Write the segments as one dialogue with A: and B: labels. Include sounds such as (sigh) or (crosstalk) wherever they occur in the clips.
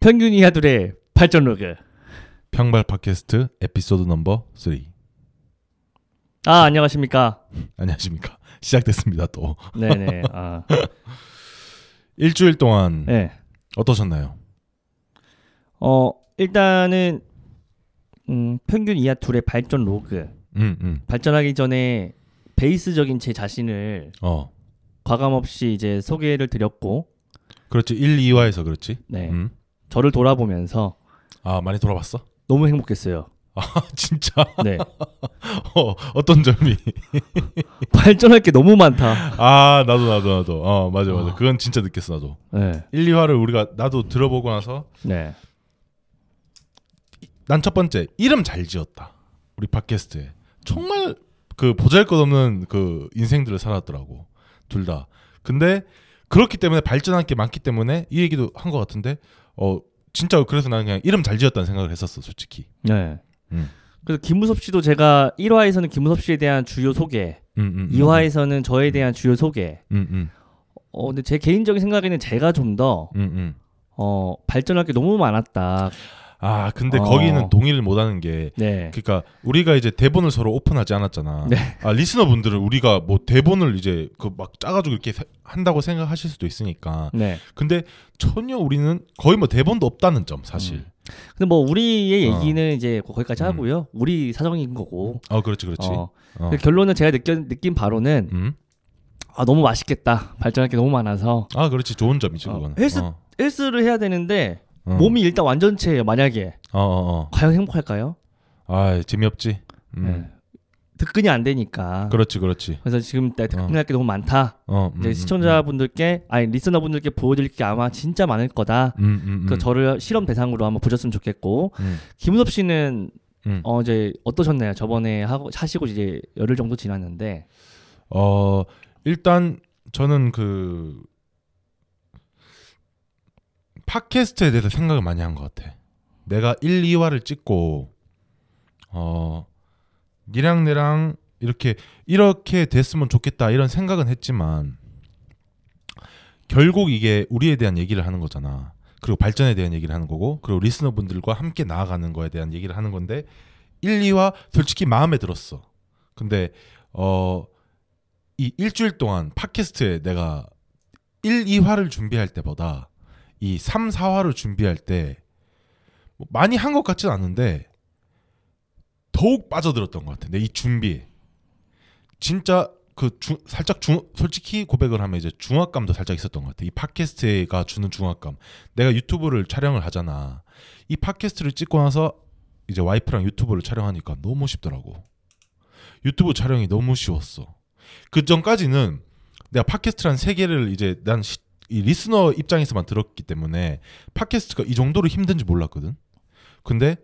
A: 평균 이하 둘의 발전 로그.
B: 평발 팟캐스트 에피소드 넘버 3.
A: 아 안녕하십니까.
B: 안녕하십니까. 시작됐습니다. 또
A: 네네. 아, (laughs)
B: 일주일 동안
A: 네.
B: 어떠셨나요?
A: 어 일단은 음, 평균 이하 둘의 발전 로그.
B: 음, 음.
A: 발전하기 전에 베이스적인 제 자신을
B: 어.
A: 과감 없이 이제 소개를 드렸고,
B: 그렇지. 1, 2화에서 그렇지.
A: 네.
B: 음.
A: 저를 돌아보면서
B: 아, 많이 돌아봤어?
A: 너무 행복했어요.
B: 아, (laughs) 진짜.
A: 네. (laughs)
B: 어, 어떤 점이? (laughs)
A: 발전할 게 너무 많다.
B: 아, 나도 나도 나도. 어, 맞아 맞아.
A: 어.
B: 그건 진짜 느꼈어, 나도.
A: 네.
B: 1, 2화를 우리가 나도 들어보고 나서
A: 네.
B: 난 첫 번째 이름 잘 지었다. 우리 팟캐스트에. 정말 그 보잘것없는 그 인생들을 살았더라고. 둘 다. 근데 그렇기 때문에 발전한 게 많기 때문에 이 얘기도 한 것 같은데 어 진짜 그래서 나는 그냥 이름 잘 지었다는 생각을 했었어, 솔직히.
A: 네.
B: 음.
A: 그래서 김무섭 씨도 제가 1화에서는 김무섭 씨에 대한 주요 소개,
B: 음, 음, 음,
A: 2화에서는 저에 대한 주요 소개.
B: 음, 음,
A: 어, 근데 제 개인적인 생각에는 제가 좀 더,
B: 음, 음.
A: 어, 발전할 게 너무 많았다.
B: 아, 근데
A: 어.
B: 거기는 동의를 못 하는 게
A: 네.
B: 그러니까 우리가 이제 대본을 서로 오픈하지 않았잖아.
A: 네.
B: 아 리스너분들은 우리가 뭐 대본을 이제 그 막 짜가지고 이렇게 세- 한다고 생각하실 수도 있으니까.
A: 네.
B: 근데 전혀 우리는 거의 뭐 대본도 없다는 점 사실.
A: 음. 근데 뭐 우리의
B: 어.
A: 얘기는 이제 거기까지
B: 음.
A: 하고요. 우리 사정인 거고.
B: 어 그렇지 그렇지.
A: 어.
B: 어.
A: 근데 결론은 제가 느껴, 느낀 바로는
B: 음.
A: 아 너무 맛있겠다. 발전할 게 너무 많아서
B: 아 그렇지 좋은 점이지
A: 어,
B: 그거는.
A: 헬스-
B: 어.
A: 헬스를 해야 되는데
B: 어.
A: 몸이 일단 완전체예요. 만약에
B: 어, 어, 어.
A: 과연 행복할까요?
B: 아 재미없지. 음.
A: 네. 득근이 안 되니까.
B: 그렇지 그렇지.
A: 그래서 지금 나 득근할 게 너무 많다.
B: 어. 음,
A: 이제
B: 음,
A: 시청자분들께 아니 리스너분들께 보여드릴 게 아마 진짜 많을 거다.
B: 음, 음, 음,
A: 그
B: 음.
A: 저를 실험 대상으로 한번 보셨으면 좋겠고
B: 음.
A: 김우섭 씨는
B: 음.
A: 어 이제 어떠셨나요? 저번에 하고 하시고 이제 열흘 정도 지났는데
B: 어 일단 저는 그 팟캐스트에 대해서 생각을 많이 한 것 같아. 내가 1, 2화를 찍고 어 니랑 내랑 이렇게 이렇게 됐으면 좋겠다 이런 생각은 했지만 결국 이게 우리에 대한 얘기를 하는 거잖아. 그리고 발전에 대한 얘기를 하는 거고 그리고 리스너분들과 함께 나아가는 거에 대한 얘기를 하는 건데 1, 2화 솔직히 마음에 들었어. 근데 어 이 일주일 동안 팟캐스트에 내가 1, 2화를 준비할 때보다 이 3, 4화를 준비할 때뭐 많이 한 것 같진 않은데 더욱 빠져들었던 것. 내이 준비에. 진짜 그 중, 살짝 중 솔직히 고백을 하면 이제 중압감도 살짝 있었던 것 같아. 이 팟캐스트가 주는 중압감. 내가 유튜브를 촬영을 하잖아. 이 팟캐스트를 찍고 나서 이제 와이프랑 유튜브를 촬영하니까 너무 쉽더라고. 유튜브 촬영이 너무 쉬웠어. 그 전까지는 내가 팟캐스트란 세 개를 이제 난 이 리스너 입장에서만 들었기 때문에 팟캐스트가 이 정도로 힘든지 몰랐거든. 근데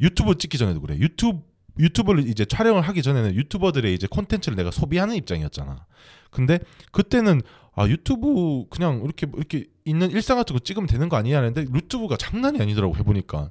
B: 유튜브 찍기 전에도 그래. 유튜브 유튜브를 이제 촬영을 하기 전에는 유튜버들의 이제 콘텐츠를 내가 소비하는 입장이었잖아. 근데 그때는 아 유튜브 그냥 이렇게 이렇게 있는 일상 같은 거 찍으면 되는 거 아니냐 했는데 유튜브가 장난이 아니더라고 해보니까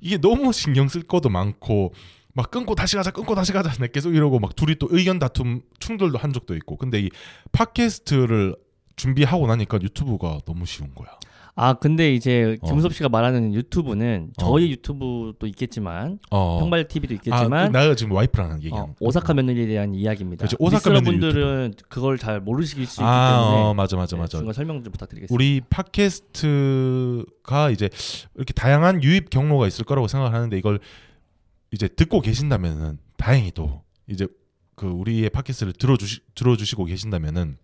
B: 이게 너무 신경 쓸 것도 많고 막 끊고 다시 가자 끊고 다시 가자 내 계속 이러고 막 둘이 또 의견 다툼 충돌도 한 적도 있고 근데 이 팟캐스트를 준비하고 나니까 유튜브가 너무 쉬운 거야.
A: 아 근데 이제
B: 어.
A: 김우섭 씨가 말하는 유튜브는
B: 어.
A: 저희 유튜브도 있겠지만
B: 어.
A: 평발 TV도
B: 아,
A: 있겠지만
B: 그 나가 지금 와이프랑
A: 어,
B: 얘기하는
A: 오사카 며느리에 대한 이야기입니다.
B: 그렇지, 오사카 며느리
A: 분들은 그걸 잘 모르실 수 있기
B: 아,
A: 때문에
B: 어, 맞아 맞아
A: 네,
B: 맞아.
A: 중간 설명 좀 부탁드리겠습니다.
B: 우리 팟캐스트가 이제 이렇게 다양한 유입 경로가 있을 거라고 생각을 하는데 이걸 이제 듣고 계신다면은 다행히도 이제 그 우리의 팟캐스트를 들어주시 들어주시고 계신다면은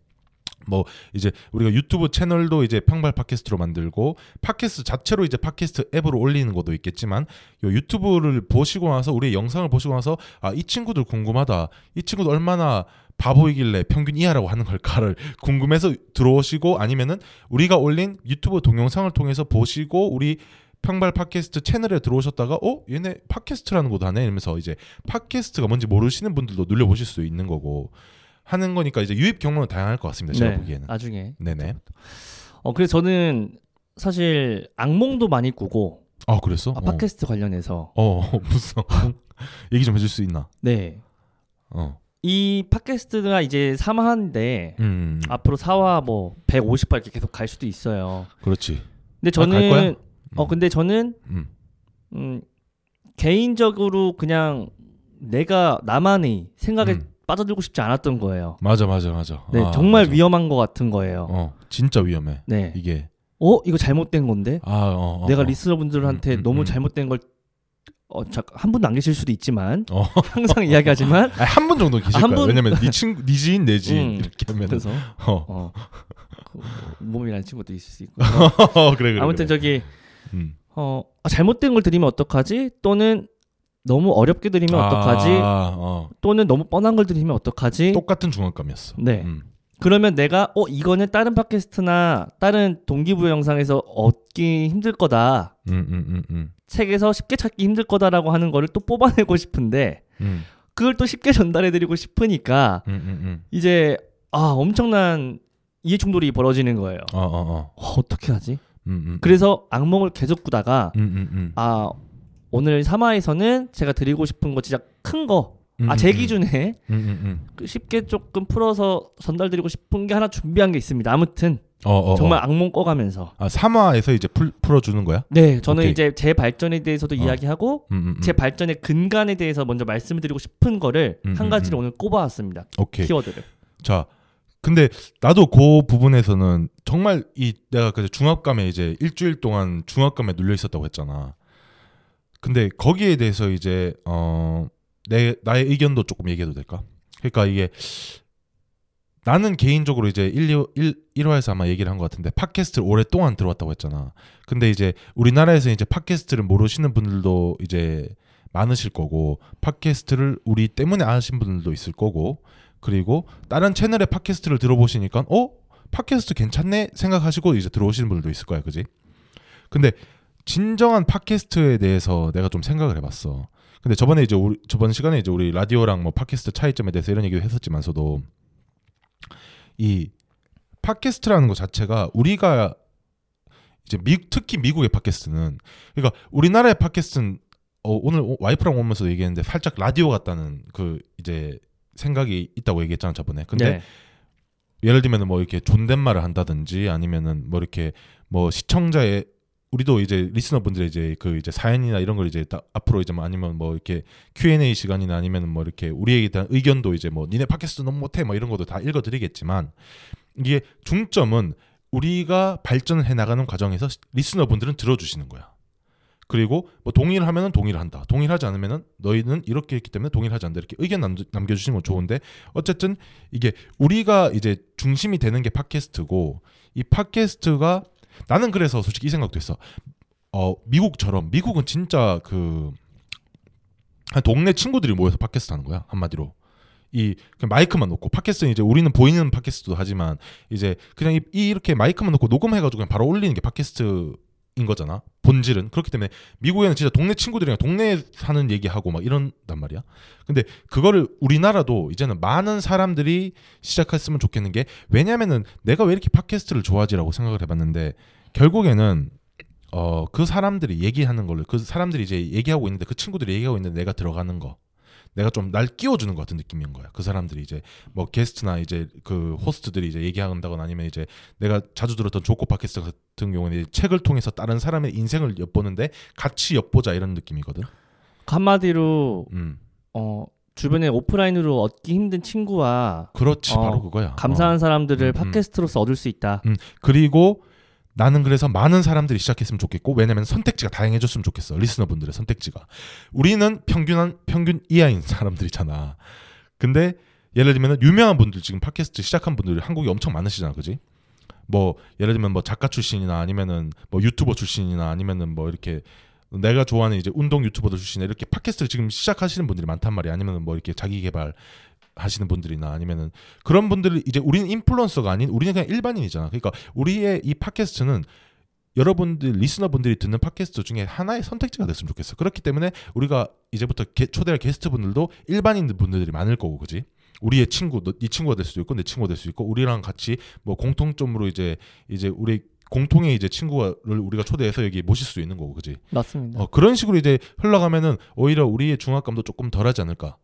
B: 뭐 이제 우리가 유튜브 채널도 이제 평발 팟캐스트로 만들고 팟캐스트 자체로 이제 팟캐스트 앱으로 올리는 것도 있겠지만 요 유튜브를 보시고 나서 우리의 영상을 보시고 나서 아 이 친구들 궁금하다. 이 친구들 얼마나 바보이길래 평균 이하라고 하는 걸까를 (laughs) 궁금해서 들어오시고 아니면은 우리가 올린 유튜브 동영상을 통해서 보시고 우리 평발 팟캐스트 채널에 들어오셨다가 어? 얘네 팟캐스트라는 것도 하네? 이러면서 이제 팟캐스트가 뭔지 모르시는 분들도 눌려보실 수 있는 거고 하는 거니까 이제 유입 경로는 다양할 것 같습니다 제가
A: 네,
B: 보기에는
A: 나중에.
B: 네네
A: 어 그래서 저는 사실 악몽도 많이 꾸고
B: 아 그랬어
A: 아, 팟캐스트 관련해서
B: 어, 어 무슨 (laughs) 얘기 좀 해줄 수 있나
A: 네.
B: 어
A: 이 팟캐스트가 이제 3화인데
B: 음,
A: 앞으로 4화 뭐 150화 이렇게 계속 갈 수도 있어요.
B: 그렇지.
A: 근데
B: 아, 갈 거야?
A: 저는 어 근데 저는
B: 음.
A: 음, 개인적으로 그냥 내가 나만의 생각에
B: 음.
A: 빠져들고 싶지 않았던 거예요.
B: 맞아 맞아 맞아.
A: 네,
B: 아,
A: 정말
B: 맞아.
A: 위험한 것 같은 거예요.
B: 어 진짜 위험해.
A: 네.
B: 이게
A: 어 이거 잘못된 건데
B: 아 어, 어,
A: 내가
B: 어.
A: 리스너분들한테
B: 음, 음,
A: 너무
B: 음.
A: 잘못된 걸 어, 자, 한 분도 안 계실 수도 있지만
B: 어. (laughs)
A: 항상 이야기하지만 (laughs)
B: 한 분 정도 계실
A: 한
B: 거야.
A: 분-
B: 왜냐면 네 친구, 네 지인, 내 지인
A: 음,
B: 이렇게 하면
A: 그래서
B: 어.
A: 어, 그 몸이라는 친구도 있을 수 있고 (laughs)
B: 그래 그래.
A: 아무튼
B: 그래.
A: 저기
B: 음.
A: 어 아, 잘못된 걸 드리면 어떡하지 또는 너무 어렵게 드리면 어떡하지
B: 아, 어.
A: 또는 너무 뻔한 걸 드리면 어떡하지
B: 똑같은 중압감이었어.
A: 네
B: 음.
A: 그러면 내가 어 이거는 다른 팟캐스트나 다른 동기부여 영상에서 얻기 힘들 거다
B: 음, 음, 음, 음.
A: 책에서 쉽게 찾기 힘들 거다라고 하는 거를 또 뽑아내고 싶은데
B: 음,
A: 그걸 또 쉽게 (laughs) 전달해드리고 싶으니까
B: 음.
A: 이제 아 엄청난 이해 충돌이 벌어지는 거예요.
B: 어, 어, 어.
A: 어, 어떻게 하지?
B: 음, 음.
A: 그래서 악몽을 계속 꾸다가
B: 음, 음, 음.
A: 아 오늘 3화에서는 제가 드리고 싶은 거 진짜 큰 거.
B: 음,
A: 아제
B: 음,
A: 기준에
B: 음, 음, 음.
A: 그 쉽게 조금 풀어서 전달드리고 싶은 게 하나 준비한 게 있습니다. 아무튼
B: 어, 어,
A: 정말
B: 어.
A: 악몽 꺼가면서.
B: 아, 3화에서 이제 풀, 풀어주는 거야?
A: 네, 저는
B: 오케이.
A: 이제 제 발전에 대해서도
B: 어.
A: 이야기하고
B: 음, 음, 음.
A: 제 발전의 근간에 대해서 먼저 말씀을 드리고 싶은 거를
B: 음,
A: 한
B: 음,
A: 가지를
B: 음.
A: 오늘 꼽아왔습니다.
B: 오케이.
A: 키워드를.
B: 자, 근데 나도 그 부분에서는 정말 이 내가 그 중압감에 이제 일주일 동안 중압감에 눌려 있었다고 했잖아. 근데 거기에 대해서 이제 어 내 나의 의견도 조금 얘기해도 될까? 그러니까 이게 나는 개인적으로 이제 1, 2, 1, 1화에서 아마 얘기를 한 것 같은데 팟캐스트를 오랫동안 들어왔다고 했잖아. 근데 이제 우리나라에서 이제 팟캐스트를 모르시는 분들도 이제 많으실 거고 팟캐스트를 우리 때문에 아신 분들도 있을 거고 그리고 다른 채널의 팟캐스트를 들어보시니까 어 팟캐스트 괜찮네 생각하시고 이제 들어오시는 분들도 있을 거야 그지 근데 진정한 팟캐스트에 대해서 내가 좀 생각을 해봤어 근데 저번에 이제 우리 저번 시간에 이제 우리 라디오랑 뭐 팟캐스트 차이점에 대해서 이런 얘기도 했었지만서도 이 팟캐스트라는 것 자체가 우리가 이제 미, 특히 미국의 팟캐스트는 그러니까 우리나라의 팟캐스트는 어, 오늘 오- 와이프랑 오면서 얘기했는데 살짝 라디오 같다는 그 이제 생각이 있다고 얘기했잖아 저번에. 근데
A: 네.
B: 예를 들면 뭐 이렇게 존댓말을 한다든지 아니면은 뭐 이렇게 뭐 시청자의 우리도 이제 리스너분들의 이제 그 이제 사연이나 이런 걸 이제 딱 앞으로 이제 뭐 아니면 뭐 이렇게 Q&A 시간이나 아니면 뭐 이렇게 우리에 대한 의견도 이제 뭐 니네 팟캐스트 너무 못해 뭐 이런 것도 다 읽어드리겠지만 이게 중점은 우리가 발전을 해 나가는 과정에서 리스너분들은 들어주시는 거야. 그리고 뭐 동의를 하면은 동의를 한다. 동의를 하지 않으면은 너희는 이렇게 했기 때문에 동의를 하지 않는다. 이렇게 의견 남, 남겨 주시는 건 좋은데 어쨌든 이게 우리가 이제 중심이 되는 게 팟캐스트고 이 팟캐스트가 나는 그래서 솔직히 이 생각도 했어. 어 미국처럼 미국은 진짜 그한 동네 친구들이 모여서 팟캐스트 하는 거야 한마디로. 이 그냥 마이크만 놓고 팟캐스트는 이제 우리는 보이는 팟캐스트도 하지만 이제 그냥 이, 이 이렇게 마이크만 놓고 녹음해가지고 그냥 바로 올리는 게 팟캐스트 인 거잖아. 본질은. 그렇기 때문에 미국에는 진짜 동네 친구들이랑 동네에 사는 얘기하고 막 이런단 말이야. 근데 그거를 우리나라도 이제는 많은 사람들이 시작했으면 좋겠는 게 왜냐면은 내가 왜 이렇게 팟캐스트를 좋아하지라고 생각을 해봤는데 결국에는 어 그 사람들이 얘기하는 걸로 그 사람들이 이제 얘기하고 있는데 그 친구들이 얘기하고 있는데 내가 들어가는 거 내가 좀 날 끼워주는 것 같은 느낌인 거야. 그 사람들이 이제 뭐 게스트나 이제 그 호스트들이 이제 얘기한다거나 아니면 이제 내가 자주 들었던 조코 팟캐스트 같은 경우는 책을 통해서 다른 사람의 인생을 엿보는데 같이 엿보자 이런 느낌이거든.
A: 한마디로
B: 음,
A: 어, 주변에 오프라인으로 얻기 힘든 친구와
B: 그렇지
A: 어,
B: 바로 그거야.
A: 감사한
B: 어.
A: 사람들을
B: 음, 음.
A: 팟캐스트로서 얻을 수 있다.
B: 그리고 나는 그래서 많은 사람들이 시작했으면 좋겠고 왜냐면 선택지가 다양해졌으면 좋겠어. 리스너분들의 선택지가. 우리는 평균한 평균 이하인 사람들이잖아. 근데 예를 들면 유명한 분들 지금 팟캐스트 시작한 분들이 한국에 엄청 많으시잖아 그지? 뭐 예를 들면 뭐 작가 출신이나 아니면은 뭐 유튜버 출신이나 아니면은 뭐 이렇게 내가 좋아하는 이제 운동 유튜버들 출신이나 이렇게 팟캐스트를 지금 시작하시는 분들이 많단 말이야. 아니면은 뭐 이렇게 자기 개발 하시는 분들이나 아니면은 그런 분들이 이제 우리는 인플루언서가 아닌 우리는 그냥 일반인이잖아. 그러니까 우리의 이 팟캐스트는 여러분들 리스너분들이 듣는 팟캐스트 중에 하나의 선택지가 됐으면 좋겠어. 그렇기 때문에 우리가 이제부터 게, 초대할 게스트분들도 일반인 분들이 많을 거고, 그지? 우리의 친구, 너, 네 친구가 될 수도 있고 내 친구가 될수 있고 우리랑 같이 뭐 공통점으로 이제 이제 우리 공통의 이제 친구를 우리가 초대해서 여기 모실 수 있는 거고, 그지?
A: 맞습니다.
B: 어, 그런 식으로 이제 흘러가면은 오히려 우리의 중압감도 조금 덜하지 않을까.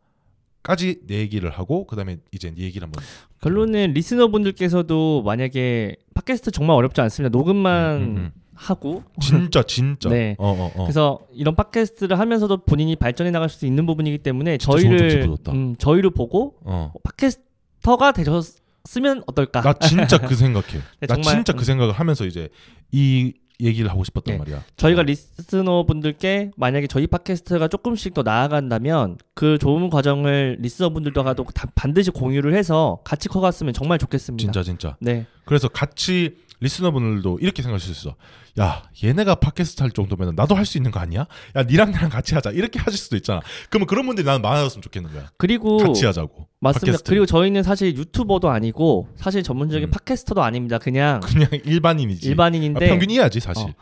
B: 까지 내 얘기를 하고 그다음에 이제 네 얘기를 한번
A: 결론은 리스너분들께서도 만약에 팟캐스트 정말 어렵지 않습니다. 녹음만
B: 음, 음,
A: 하고
B: 진짜 (laughs) 진짜.
A: 네.
B: 어, 어, 어.
A: 그래서 이런 팟캐스트를 하면서도 본인이 발전해 나갈 수 있는 부분이기 때문에 저희를. 음, 저희를 보고
B: 어.
A: 팟캐스터가 되셨으면 어떨까?
B: 나 진짜 그 (laughs) 생각해.
A: 네,
B: 나 진짜
A: 음.
B: 그 생각을 하면서 이제 이 얘기를 하고 싶었단
A: 네.
B: 말이야.
A: 저희가
B: 어.
A: 리스너 분들께 만약에 저희 팟캐스트가 조금씩 더 나아간다면 그 좋은 과정을 리스너 분들과도 다- 반드시 공유를 해서 같이 커갔으면 정말 좋겠습니다.
B: 진짜 진짜.
A: 네.
B: 그래서 같이 리스너분들도 이렇게 생각하실 수 있어. 야, 얘네가 팟캐스트 할 정도면 나도 할 수 있는 거 아니야? 야, 니랑 나랑 같이 하자. 이렇게 하실 수도 있잖아. 그러면 그런 분들이 나는 많아졌으면 좋겠는 거야.
A: 그리고
B: 같이 하자고.
A: 맞습니다.
B: 팟캐스트.
A: 그리고 저희는 사실 유튜버도 아니고 사실 전문적인
B: 음.
A: 팟캐스터도 아닙니다. 그냥
B: 그냥 (laughs) 일반인이지. 아,
A: 일반인인데
B: 평균이야지 사실.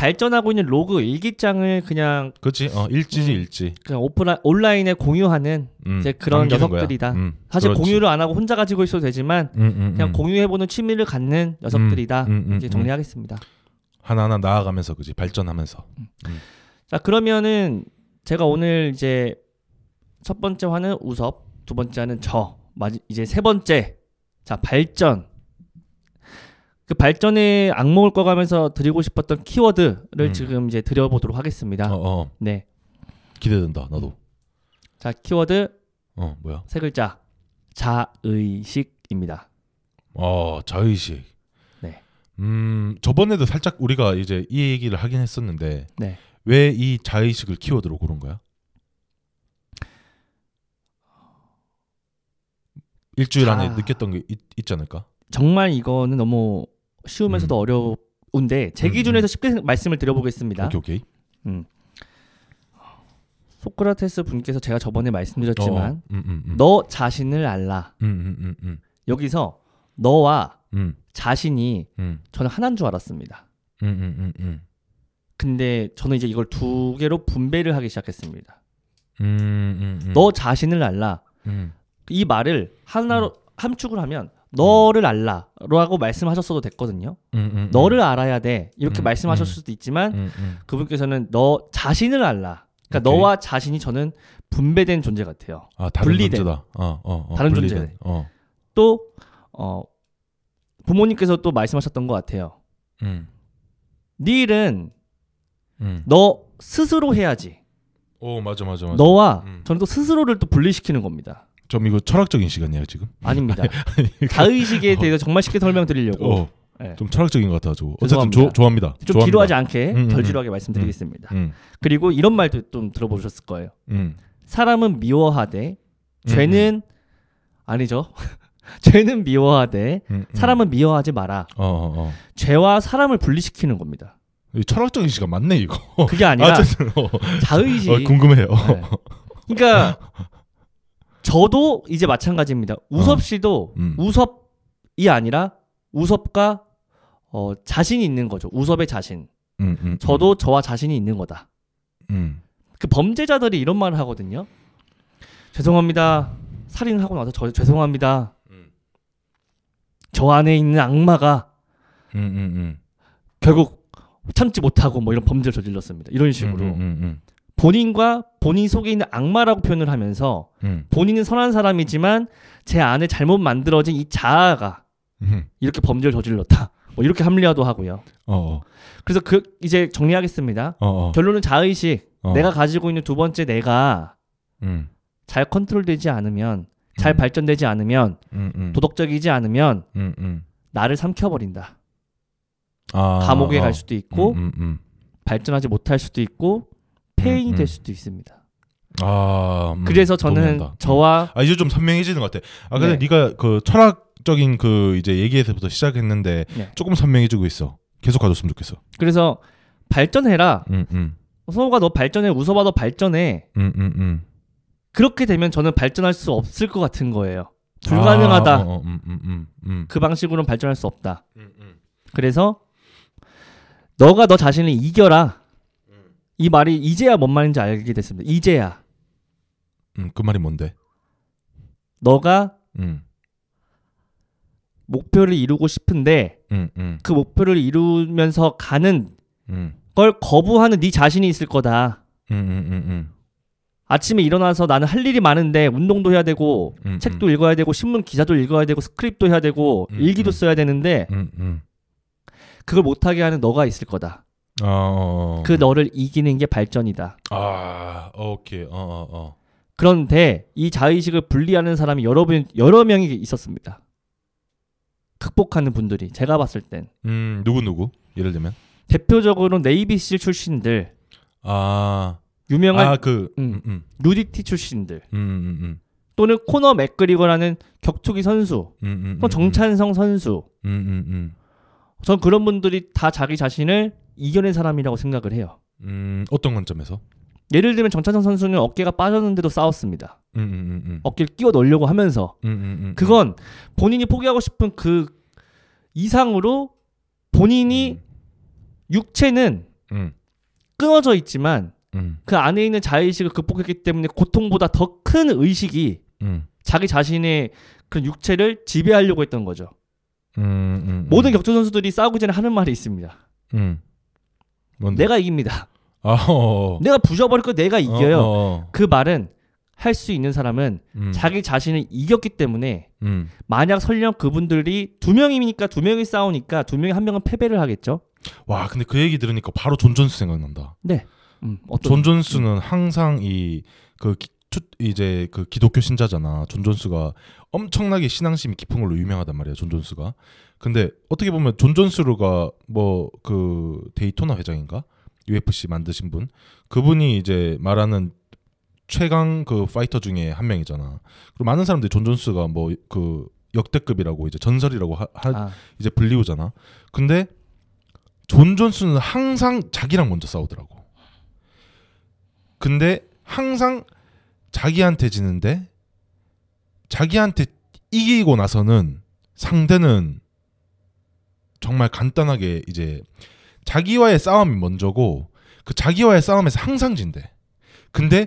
A: 발전하고 있는 로그 일기장을 그냥
B: 그렇지. 어, 일지지
A: 음.
B: 일지.
A: 그냥 오프라 온라인에 공유하는
B: 음,
A: 이제 그런 녀석들이다.
B: 음,
A: 사실
B: 그렇지.
A: 공유를 안 하고 혼자 가지고 있어도 되지만
B: 음, 음,
A: 그냥
B: 음.
A: 공유해보는 취미를 갖는 녀석들이다. 이제
B: 음.
A: 정리하겠습니다.
B: 하나하나 나아가면서 그지 발전하면서.
A: 자 그러면은 제가 오늘 이제 첫 번째 화는 우섭, 두 번째 화는 저, 마지 이제 세 번째 자 발전. 그 발전에 악몽을 꿔가면서 드리고 싶었던 키워드를
B: 음.
A: 지금 이제 드려보도록 하겠습니다.
B: 어, 어.
A: 네,
B: 기대된다. 나도.
A: 자 키워드
B: 어, 뭐야?
A: 세 글자 자의식입니다.
B: 어, 자의식.
A: 네.
B: 음, 저번에도 살짝 우리가 이제 이 얘기를 하긴 했었는데
A: 네.
B: 왜 이 자의식을 키워드로 고른 거야? 일주일
A: 자.
B: 안에 느꼈던 게 있, 있지 않을까?
A: 정말 이거는 너무 쉬우면서도 어려운데 제
B: 음,
A: 기준에서 쉽게 말씀을 드려보겠습니다.
B: 오케이 오케이.
A: 음. 소크라테스 분께서 제가 저번에 말씀드렸지만
B: 어, 음, 음, 음.
A: 너 자신을 알라.
B: 음, 음, 음, 음,
A: 여기서 너와
B: 음,
A: 자신이
B: 음,
A: 저는 하나인 줄 알았습니다.
B: 음, 음, 음, 음.
A: 근데 저는 이제 이걸 두 개로 분배를 하기 시작했습니다.
B: 음, 음, 음.
A: 너 자신을 알라.
B: 음,
A: 이 말을 하나로 함축을 하면 너를 알라라고 말씀하셨어도 됐거든요.
B: 음, 음, 음.
A: 너를 알아야 돼 이렇게
B: 음,
A: 말씀하셨을
B: 음.
A: 수도 있지만. 그분께서는 너 자신을 알라. 그러니까
B: 오케이.
A: 너와 자신이 저는 분배된 존재 같아요.
B: 아 다른
A: 분리된.
B: 존재다. 어, 어, 어,
A: 다른
B: 분리된.
A: 존재.
B: 어,
A: 또 어, 부모님께서 또 말씀하셨던 것 같아요.
B: 음,
A: 네 일은
B: 음.
A: 너 스스로 해야지.
B: 오 맞아 맞아 맞아.
A: 너와
B: 음.
A: 저는 또 스스로를 또 분리시키는 겁니다.
B: 좀 이거 철학적인 시간이야 지금.
A: 아닙니다. (laughs) 자의식에 대해서 정말 쉽게 설명드리려고
B: 어,
A: 네.
B: 좀 철학적인 것 같아가지고. 어쨌든. 조, 좋아합니다.
A: 좀
B: 좋아합니다.
A: 지루하지 않게
B: 음, 음,
A: 덜
B: 음.
A: 지루하게 말씀드리겠습니다.
B: 음,
A: 그리고 이런 말도 좀 들어보셨을 거예요.
B: 음.
A: 사람은 미워하되
B: 음,
A: 죄는 아니죠. (laughs) 죄는 미워하되
B: 음, 음.
A: 사람은 미워하지 마라.
B: 어, 어, 어.
A: 죄와 사람을 분리시키는 겁니다.
B: 이 철학적인 시간 맞네 이거.
A: 그게 아니라 (laughs)
B: 어쨌든 어,
A: 자의식.
B: 어, 궁금해요.
A: 네. 그러니까 저도 이제 마찬가지입니다. 우섭 씨도
B: 음.
A: 우섭이 아니라 우섭과 어, 자신이 있는 거죠. 우섭의 자신.
B: 음, 음,
A: 저도 저와 자신이 있는 거다.
B: 음.
A: 그 범죄자들이 이런 말을 하거든요. 죄송합니다. 살인하고 나서 저 죄송합니다.
B: 음.
A: 저 안에 있는 악마가
B: 음, 음, 음.
A: 결국 참지 못하고 뭐 이런 범죄를 저질렀습니다. 이런 식으로
B: 음, 음,
A: 본인과 본인 속에 있는 악마라고 표현을 하면서
B: 음,
A: 본인은 선한 사람이지만 제 안에 잘못 만들어진 이 자아가
B: 음.
A: 이렇게 범죄를 저질렀다. 뭐 이렇게 합리화도 하고요.
B: 어, 어,
A: 그래서 그 이제 정리하겠습니다.
B: 어, 어.
A: 결론은 자의식.
B: 어.
A: 내가 가지고 있는 두 번째 내가
B: 음,
A: 잘 컨트롤되지 않으면 잘
B: 음.
A: 발전되지 않으면
B: 음, 음.
A: 도덕적이지 않으면. 나를 삼켜버린다.
B: 아,
A: 감옥에
B: 어.
A: 갈 수도 있고. 발전하지 못할 수도 있고 폐인이
B: 음, 음.
A: 될 수도 있습니다.
B: 아, 음,
A: 그래서 저는
B: 동의한다.
A: 저와
B: 아 이제 좀 선명해지는 것 같아. 아 근데
A: 네.
B: 네. 가 그 철학적인 그 이제 얘기에서부터 시작했는데
A: 네.
B: 조금 선명해지고 있어. 계속 가줬으면 좋겠어.
A: 그래서 발전해라.
B: 음, 음,
A: 서호가 너 발전해. 웃어봐 너 발전해.
B: 음, 음, 음.
A: 그렇게 되면 저는 발전할 수 없을 것 같은 거예요. 불가능하다.
B: 아, 어, 어, 음, 음, 음, 음.
A: 그 방식으로는 발전할 수 없다.
B: 음, 음.
A: 그래서 너가 너 자신을 이겨라. 이 말이 이제야 뭔 말인지 알게 됐습니다. 이제야
B: 음, 그 말이 뭔데?
A: 너가
B: 음,
A: 목표를 이루고 싶은데
B: 음, 음,
A: 그 목표를 이루면서 가는
B: 음,
A: 걸 거부하는 네 자신이 있을 거다.
B: 음, 음, 음, 음.
A: 아침에 일어나서 나는 할 일이 많은데 운동도 해야 되고
B: 음,
A: 책도 읽어야 되고 신문 기사도 읽어야 되고 스크립도 해야 되고
B: 음,
A: 일기도
B: 음.
A: 써야 되는데
B: 음, 음,
A: 그걸 못하게 하는 너가 있을 거다.
B: 어, 어, 어.
A: 그 너를 이기는 게 발전이다.
B: 아, 오케이. 어, 어, 어.
A: 그런데 이 자의식을 분리하는 사람이 여러 분 여러 명이 있었습니다. 극복하는 분들이 제가 봤을 땐
B: 음, 누구 누구? 예를 들면
A: 대표적으로 네이비실 출신들,
B: 아,
A: 유명한
B: 아, 그
A: 음.
B: 음, 음.
A: 누디티 출신들,
B: 음, 음, 음.
A: 또는 코너 맥그리거라는 격투기 선수,
B: 음, 음,
A: 또 정찬성 선수.
B: 음, 음, 음.
A: 전 그런 분들이 다 자기 자신을 이겨낸 사람이라고 생각을 해요.
B: 음, 어떤 관점에서?
A: 예를 들면 정찬성 선수는 어깨가 빠졌는데도 싸웠습니다.
B: 음, 음, 음,
A: 어깨를 끼워 넣으려고 하면서
B: 음, 음, 음.
A: 그건 본인이 포기하고 싶은 그 이상으로 본인이 육체는
B: 음,
A: 끊어져 있지만
B: 음,
A: 그 안에 있는 자의식을 극복했기 때문에 고통보다 더 큰 의식이
B: 음,
A: 자기 자신의 그런 육체를 지배하려고 했던 거죠.
B: 음, 음, 음.
A: 모든 격투 선수들이 싸우기 전에 하는 말이 있습니다.
B: 음. 뭔데?
A: 내가 이깁니다. (laughs)
B: 아, 어, 어.
A: 내가 부셔버릴 거 내가 이겨요.
B: 어, 어, 어.
A: 그 말은 할 수 있는 사람은
B: 음,
A: 자기 자신을 이겼기 때문에
B: 음.
A: 만약 설령 그분들이 두 명이니까 두 명이 싸우니까 두 명이 한 명은 패배를 하겠죠.
B: 와, 근데 그 얘기 들으니까 바로 존 존스 생각난다.
A: 네. 음, 어떤
B: 존 존스는 항상 이그 이제 그 기독교 신자잖아. 존 존스가 엄청나게 신앙심이 깊은 걸로 유명하단 말이야. 존 존스가. 근데 어떻게 보면 존 존스가 뭐 그 데이나 회장인가 UFC 만드신 분 그분이 이제 말하는 최강 그 파이터 중에 한 명이잖아. 그리고 많은 사람들이 존 존스가 뭐 그 역대급이라고 이제 전설이라고 하, 하-
A: 아,
B: 이제 불리우잖아. 근데 존 존스는 항상 자기랑 먼저 싸우더라고. 근데 항상 자기한테 지는데 자기한테 이기고 나서는 상대는 정말 간단하게 이제 자기와의 싸움이 먼저고 그 자기와의 싸움에서 항상 진대. 근데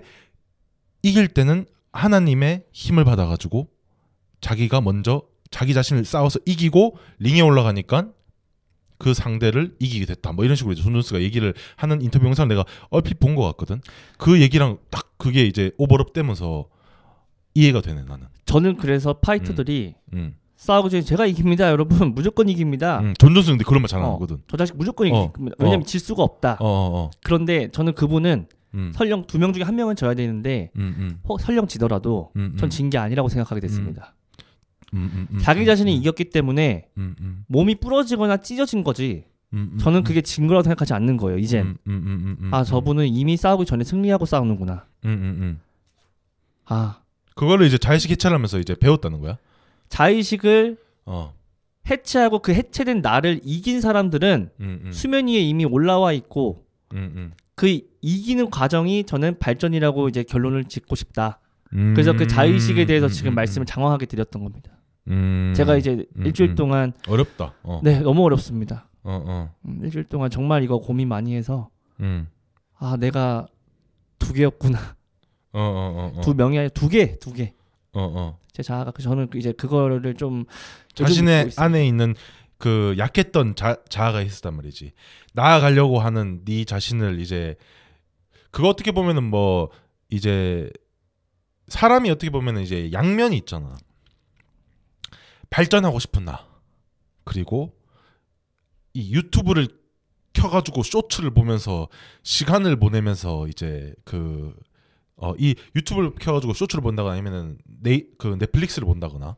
B: 이길 때는 하나님의 힘을 받아가지고 자기가 먼저 자기 자신을 싸워서 이기고 링에 올라가니까 그 상대를 이기게 됐다. 뭐 이런 식으로 이제 존 존스가 얘기를 하는 인터뷰 영상 내가 얼핏 본 것 같거든. 그 얘기랑 딱 그게 이제 오버랩 되면서 이해가 되네 나는.
A: 저는 그래서 파이터들이
B: 음.
A: 싸우기 전에 제가 이깁니다, 여러분. (laughs) 무조건 이깁니다.
B: 음. 존 존스 근데 그런 말 잘안
A: 어.
B: 하거든.
A: 저 자식 무조건
B: 어,
A: 이깁니다. 왜냐면
B: 어.
A: 질 수가 없다.
B: 어, 어, 어.
A: 그런데 저는 그분은
B: 음.
A: 설령 두 명 중에 한 명은 져야 되는데
B: 음, 음.
A: 혹 설령 지더라도
B: 음, 음.
A: 전진 게 아니라고 생각하게 됐습니다. 자기
B: 음,
A: 자신이
B: 음,
A: 이겼기 때문에 몸이 부러지거나 찢어진 거지. 저는
B: 음,
A: 그게 진 거라고 생각하지 않는 거예요. 이젠. 아
B: 음,
A: 저분은 이미 싸우기 전에 승리하고 싸우는구나. 아
B: 그거를 이제 자의식 해체하면서 이제 배웠다는 거야.
A: 자의식을
B: 어.
A: 해체하고 그 해체된 나를 이긴 사람들은
B: 음, 음,
A: 수면 위에 이미 올라와 있고
B: 음,
A: 그 이기는 과정이 저는 발전이라고 이제 결론을 짓고 싶다.
B: 음.
A: 그래서 그 자의식에 대해서
B: 음,
A: 지금
B: 음,
A: 말씀을 장황하게 드렸던 겁니다.
B: 음.
A: 제가 이제
B: 음,
A: 일주일
B: 음.
A: 동안
B: 어렵다. 어.
A: 네 너무 어렵습니다.
B: 어, 어.
A: 음, 일주일 동안 정말 이거 고민 많이 해서
B: 음.
A: 아 내가 두 개였구나
B: 어, 어.
A: 두 명이 아니라 두 개, 두 개.
B: 어, 어.
A: 제 자아가 그 저는 이제 그거를 좀
B: 자신의. 안에 있는 그 약했던 자, 자아가 있었단 말이지. 나아가려고 하는 네 자신을 이제 그거 어떻게 보면은 뭐 이제 사람이 어떻게 보면은 이제 양면이 있잖아. 발전하고 싶은 나 그리고 이 유튜브를 켜가지고 쇼츠를 보면서 시간을 보내면서 이제 그 어, 이 유튜브를 켜가지고 쇼츠를 본다거나 아니면은 네, 그 넷플릭스를 본다거나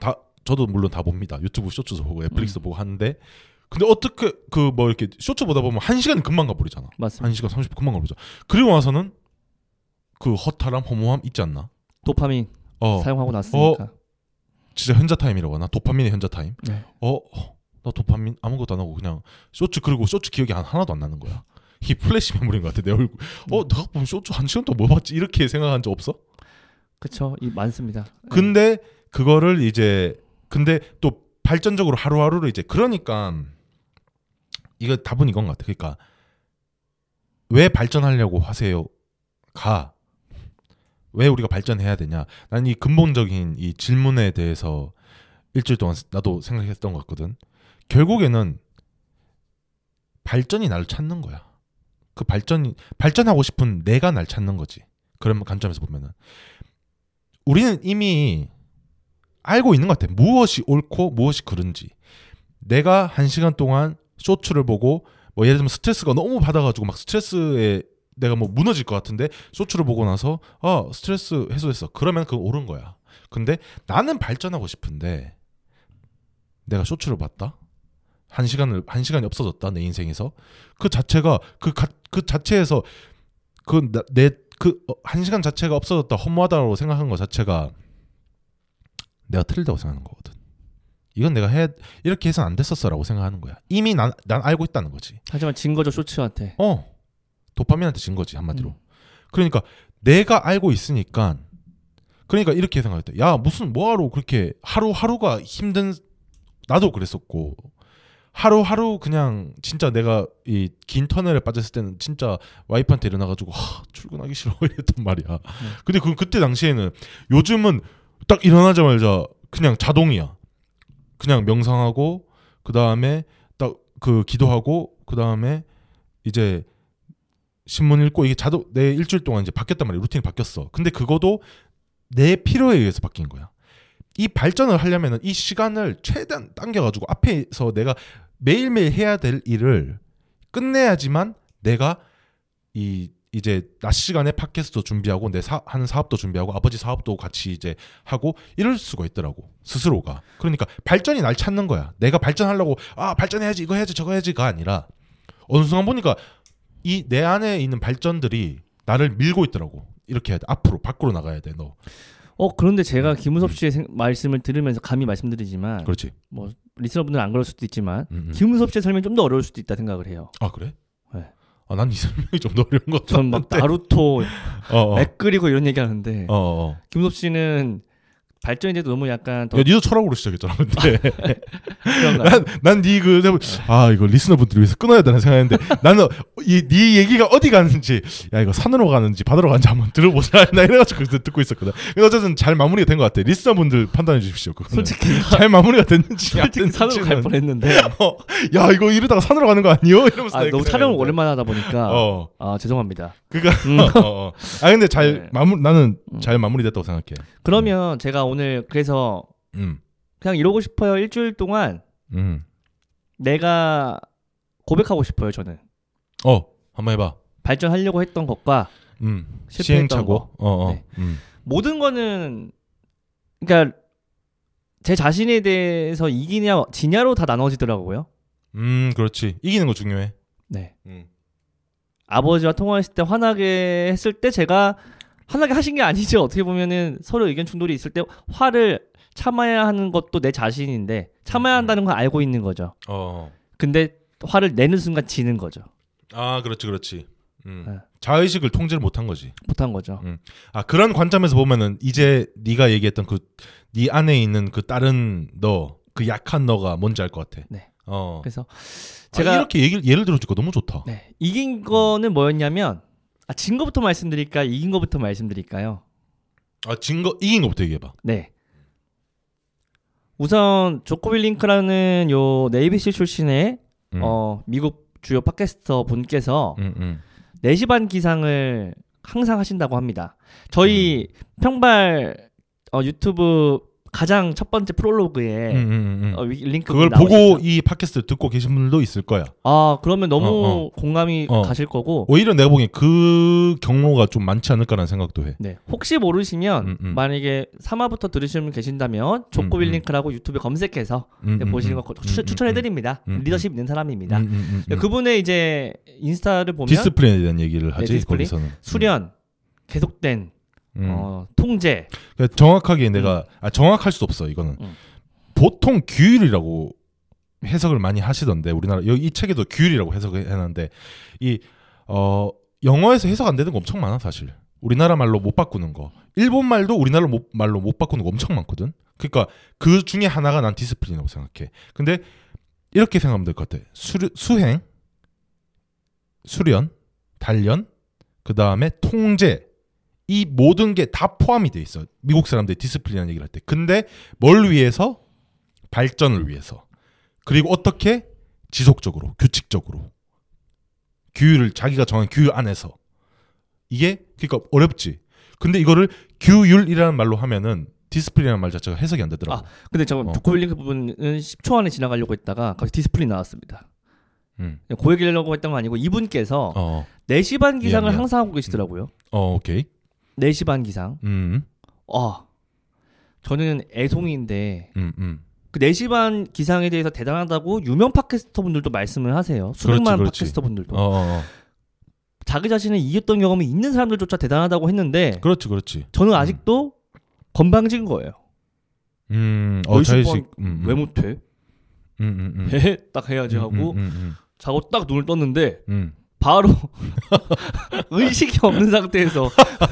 B: 다 저도 물론 다 봅니다. 유튜브 쇼츠도 보고 넷플릭스
A: 음.
B: 보고 하는데 근데 어떻게 그 뭐 이렇게 쇼츠 보다 보면 한 시간이 금방 가버리잖아.
A: 맞습니다.
B: 한 시간 30분 금방 가버리죠. 그리고 와서는 그 허탈함, 허무함 있지 않나?
A: 도파민
B: 어,
A: 사용하고 났으니까.
B: 진짜 현자 타임이라고 하나? 도파민의 현자 타임?
A: 네.
B: 어, 어, 나 도파민 아무것도 안 하고 그냥 쇼츠 그리고 쇼츠 기억이 한- 하나도 안 나는 거야. 이 플래시 메모리인 것 같아 내 얼굴. 어,
A: 음.
B: 내가 보면 쇼츠 한 시간 동안 뭐 봤지 이렇게 생각한 적 없어?
A: 그쵸 이 많습니다. 네.
B: 근데 그거를 이제 근데 또 발전적으로 하루하루를 이제 그러니까 이거 답은 이건 것 같아. 그러니까 왜 발전하려고 하세요?가 왜 우리가 발전해야 되냐? 난 이 근본적인 이 질문에 대해서 일주일 동안 나도 생각했던 것 같거든. 결국에는 발전이 나를 찾는 거야. 그 발전이 발전하고 싶은 내가 날 찾는 거지. 그런 관점에서 보면은 우리는 이미 알고 있는 것 같아. 무엇이 옳고 무엇이 그른지. 내가 한 시간 동안 쇼츠를 보고 뭐 예를 들면 스트레스가 너무 받아가지고 막 스트레스에 내가 뭐 무너질 것 같은데 쇼츠를 보고 나서 아 스트레스 해소됐어 그러면 그거 옳은 거야 근데 나는 발전하고 싶은데 내가 쇼츠를 봤다 한 시간을 한 시간이 없어졌다 내 인생에서 그 자체가 그, 가, 그 자체에서 그 내 그한 시간 자체가 없어졌다 허무하다고 생각한 것 자체가 내가 틀리다고 생각하는 거거든. 이건 내가 해 이렇게 해서는 안 됐었어라고 생각하는 거야. 이미 난, 난 알고 있다는 거지.
A: 하지만 진 거죠 쇼츠한테.
B: 어 도파민한테 진 거지 한마디로.
A: 음.
B: 그러니까 내가 알고 있으니까 그러니까 이렇게 생각했다. 야 무슨 뭐하러 그렇게 하루 하루가 힘든 나도 그랬었고 하루하루 그냥 진짜 내가 이 긴 터널에 빠졌을 때는 진짜 와이프한테 일어나가지고 하, 출근하기 싫어 (laughs) 이랬단 말이야. 근데 그 그때 당시에는 요즘은 딱 일어나자마자 그냥 자동이야. 그냥 명상하고 그 다음에 딱 그 기도하고 그 다음에 이제 신문 읽고 이게 자동 내 일주일 동안 이제 바뀌었단 말이야 루틴이 바뀌었어. 근데 그거도 내 필요에 의해서 바뀐 거야. 이 발전을 하려면은 이 시간을 최대한 당겨가지고 앞에서 내가 매일매일 해야 될 일을 끝내야지만 내가 이 이제 낮 시간에 팟캐스트도 준비하고 내 사, 하는 사업도 준비하고 아버지 사업도 같이 이제 하고 이럴 수가 있더라고 스스로가. 그러니까 발전이 날 찾는 거야. 내가 발전하려고 아 발전해야지 이거 해야지 저거 해야지가 아니라 어느 순간 보니까 이 내 안에 있는 발전들이 나를 밀고 있더라고. 이렇게 해야 돼. 앞으로 밖으로 나가야 돼너.
A: 어 그런데 제가 김우섭 씨의 생- 말씀을 들으면서 감히 말씀드리지만
B: 그렇지.
A: 뭐 리스너분들은 안 그럴 수도 있지만
B: 음, 음.
A: 김우섭 씨의 설명이 좀 더 어려울 수도 있다 생각을 해요.
B: 아 그래?
A: 네.
B: 아난 이 설명이 좀 더 어려운 것 같아.
A: 전막 나루토,
B: 어, 어.
A: 맥 그리고 이런 얘기 하는데
B: 어, 어.
A: 김우섭 씨는 발전에 대해서 너무 약간 더
B: 야, 니도 철학으로 시작했잖아. 근데 (laughs)
A: 그런가요?
B: 난난니그 아 이거 리스너분들 위해서 끊어야 되나 생각했는데 나는 이네 얘기가 어디 가는지 야 이거 산으로 가는지 바다로 가는지 한번 들어보자 (laughs) 나 이래 가지고 그때 듣고 있었거든. 근데 어쨌든 잘 마무리가 된 것 같아. 리스너분들 판단해 주십시오. 그거는.
A: 솔직히 (laughs)
B: 잘 마무리가 됐는지 안
A: 솔직히 산으로 갈. 뻔했는데
B: 어, 야 이거 이러다가 산으로 가는 거 아니요? 이러면서
A: 아, 너무
B: 그
A: 촬영을. 오랜만에 하다 보니까
B: 어
A: 아 죄송합니다.
B: 그가
A: 음.
B: 어, 어. 아 근데 잘
A: 네.
B: 마무 나는
A: 음.
B: 잘 마무리됐다고 생각해.
A: 그러면 제가 오늘 그래서
B: 음.
A: 그냥 이러고 싶어요 일주일 동안
B: 음.
A: 내가 고백하고 싶어요 저는
B: 어, 한번 해봐.
A: 발전하려고 했던 것과
B: 음.
A: 실패했던
B: 시행착오.
A: 거.
B: 어, 어.
A: 네.
B: 음.
A: 모든 거는 그러니까 제 자신에 대해서 이기냐 지냐로 다 나눠지더라고요.
B: 음, 그렇지. 이기는 거 중요해.
A: 네.
B: 음.
A: 아버지와 통화했을 때 화나게 했을 때 제가 화나게 하신 게 아니죠. 어떻게 보면은 서로 의견 충돌이 있을 때 화를 참아야 하는 것도 내 자신인데 참아야
B: 음.
A: 한다는 건 알고 있는 거죠.
B: 어.
A: 근데 화를 내는 순간 지는 거죠.
B: 아, 그렇지, 그렇지. 음.
A: 네.
B: 자의식을 통제를 못한 거지.
A: 못한 거죠.
B: 아 그런 관점에서 보면은 이제 네가 얘기했던 그 네 안에 있는 그 다른 너, 그 약한 너가 뭔지 알 것 같아.
A: 네.
B: 어.
A: 그래서
B: 제가
A: 제가
B: 이렇게 얘기를 예를 들어주니까 너무 좋다.
A: 네, 이긴 거는 뭐였냐면 아, 진 거부터 말씀드릴까 이긴 거부터 말씀드릴까요?
B: 아, 진 거 이긴 거부터 얘기해 봐.
A: 네. 우선 조코빌 링크라는 요 네이비시 출신의
B: 음.
A: 어, 미국 주요 팟캐스터 분께서
B: 음, 음.
A: 4시 반 기상을 항상 하신다고 합니다. 저희 평발 어, 유튜브 가장 첫 번째 프롤로그에
B: 음, 음, 음, 음.
A: 어, 위- 링크
B: 그걸
A: 나오시죠?
B: 보고 이 팟캐스트를 듣고 계신 분들도 있을 거야.
A: 아 그러면 너무
B: 어, 어.
A: 공감이
B: 어.
A: 가실 거고
B: 오히려 내가 보기엔 그 경로가 좀 많지 않을까라는 생각도 해.
A: 네. 혹시 모르시면
B: 음, 음.
A: 만약에 3화부터 들으시는 분 계신다면 조코빌. 링크라고 유튜브에 검색해서
B: 음,
A: 네,
B: 음,
A: 보시는
B: 음.
A: 거
B: 음,
A: 추,
B: 음,
A: 추천해드립니다. 리더십 있는 사람입니다. 그분의 이제 인스타를 보면
B: discipline에 대한 얘기를 하지
A: discipline?
B: 거기서는.
A: 수련, 계속된
B: 음.
A: 어, 통제,
B: 그러니까 정확하게 내가 아 정확할 수 없어 이거는.
A: 음.
B: 보통 규율이라고 해석을 많이 하시던데 우리나라 여기 이 책에도 규율이라고 해석을 해놨는데 이 어 영어에서 해석 안 되는 거 엄청 많아 사실. 우리나라 말로 못 바꾸는 거. 일본 말도 우리나라 못- 말로 못 바꾸는 거 엄청 많거든. 그러니까 그 중에 하나가 난 discipline이라고 생각해. 근데 이렇게 생각하면 될 것 같아. 수, 수행 수련 단련 그 다음에 통제 이 모든 게 다 포함이 돼 있어. 미국 사람들이 discipline이라는 얘기를 할 때. 근데 뭘 위해서? 발전을 위해서. 그리고 어떻게? 지속적으로, 규칙적으로. 규율을 자기가 정한 규율 안에서. 이게 그러니까 어렵지. 근데 이거를 규율이라는 말로 하면은 discipline이라는 말 자체가 해석이 안 되더라고.
A: 아, 근데 저
B: 어.
A: 조코 윌링크 부분은 10초 안에 지나가려고 했다가 갑자기 discipline 나왔습니다.
B: 음.
A: 그 얘기하려고 했던 건 아니고 이분께서
B: 어,
A: 4시 반 기상을
B: 미안, 미안.
A: 항상 하고 계시더라고요.
B: 어, 오케이.
A: 4시 반 기상.
B: 음,
A: 아, 저는 애송이인데
B: 음, 음.
A: 그 4시 반 기상에 대해서 대단하다고 유명 팟캐스터 분들도 말씀을 하세요. 수백만
B: 그렇지.
A: 팟캐스터 분들도.
B: 어, 어, 어.
A: 자기 자신을 이겼던 경험이 있는 사람들조차 대단하다고 했는데
B: 그렇지, 그렇지.
A: 저는 아직도 건방진 거예요.
B: 음, 어, 자의식. 음, 음.
A: 왜 못해?
B: 음, 음, 음. (laughs)
A: 딱 해야지
B: 음,
A: 하고
B: 음, 음,
A: 자고 딱 눈을 떴는데
B: 음, 음.
A: 바로 (laughs) 의식이 없는 상태에서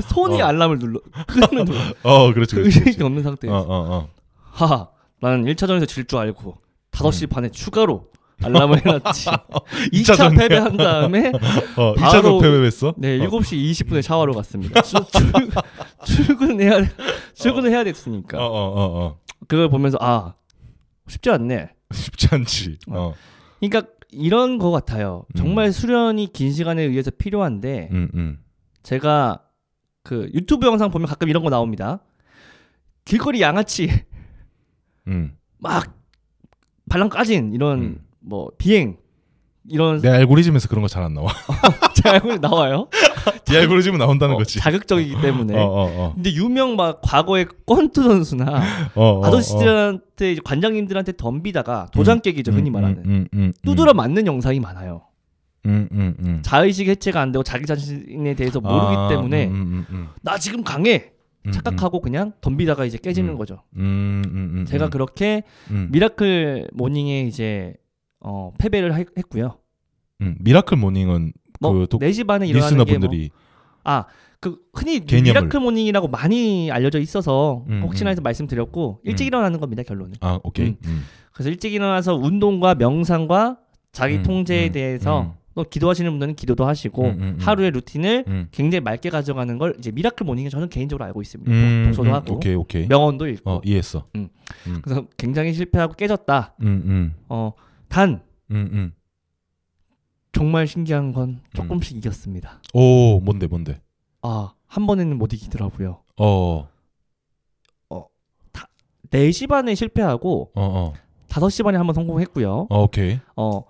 A: 손이
B: 어.
A: 알람을 눌러 (laughs) 끄는 눌러
B: 어, 그렇지.
A: 의식이
B: 그렇지.
A: 없는
B: 어,
A: 상태에서
B: 어, 어.
A: 하하 나는 1차전에서 질 줄 알고 5시
B: 음.
A: 반에 추가로 알람을 해놨지 (laughs) 2차
B: 이차전이야.
A: 패배한 다음에
B: 어,
A: 바로-
B: 2차전 패배했어?
A: 네
B: 어.
A: 7시 20분에 샤워로 갔습니다 출, 출, 출근해야 출근을 해야 됐으니까
B: 어, 어, 어, 어.
A: 그걸 보면서 아 쉽지 않네
B: 쉽지 않지. 어.
A: 그러니까 이런 거 같아요
B: 음.
A: 정말 수련이 긴 시간에 의해서 필요한데
B: 음, 음.
A: 제가 그 유튜브 영상 보면 가끔 이런 거 나옵니다. 길거리 양아치
B: 음.
A: 막 발랑 까진 이런
B: 음.
A: 뭐 비행 이런
B: 내 알고리즘에서 그런 거 잘 안 나와. (laughs)
A: 제 알고 나와요.
B: 네 알고리즘은 나온다는
A: 어,
B: 거지.
A: 자극적이기 때문에.
B: 어, 어, 어.
A: 근데 유명 막 과거의 권투 선수나
B: 어, (laughs) 어, 어.
A: 아저씨들한테 이제 관장님들한테 덤비다가 도장 깨기죠 흔히
B: 음,
A: 말하는
B: 음, 음, 음,
A: 두드려 맞는 영상이 많아요.
B: 음, 음, 음.
A: 자의식 해체가 안 되고 자기 자신에 대해서 모르기
B: 아,
A: 때문에
B: 음, 음, 음,
A: 나 지금 강해
B: 음,
A: 착각하고 그냥 덤비다가 이제 깨지는
B: 음.
A: 거죠.
B: 음, 음, 음,
A: 제가
B: 음,
A: 그렇게
B: 음,
A: miracle morning에 이제 어, 패배를 하- 했고요.
B: 음. miracle morning은 뭐그 독-
A: 4시 반에 일어나는 게 뭐,
B: listener분들이
A: 아, 그 흔히
B: 개념을.
A: miracle morning이라고 많이 알려져 있어서
B: 음,
A: 혹시나
B: 음.
A: 해서 말씀드렸고 일찍
B: 음.
A: 일어나는 겁니다, 결론은.
B: 아 오케이.
A: 음.
B: 음.
A: 그래서 일찍 일어나서 운동과 명상과 자기
B: 음,
A: 통제에
B: 음,
A: 대해서
B: 음.
A: 또 기도하시는 분들은 기도도 하시고. 하루의 루틴을
B: 음.
A: 굉장히 맑게 가져가는 걸 이제 miracle morning에 저는 개인적으로 알고 있습니다.
B: 음,
A: 독서도
B: 음,
A: 하고
B: 오케이 오케이.
A: 명언도 읽고
B: 어 이해했어.
A: 그래서 굉장히 실패하고 깨졌다.
B: 음, 음,
A: 어, 단
B: 음, 음.
A: 정말 신기한 건 조금씩 이겼습니다.
B: 오 뭔데 뭔데?
A: 아, 한 번에는 못 이기더라고요.
B: 어,
A: 4시 반에 실패하고
B: 어, 어,
A: 5시 반에 한번 성공했고요.
B: 어 오케이.
A: 어,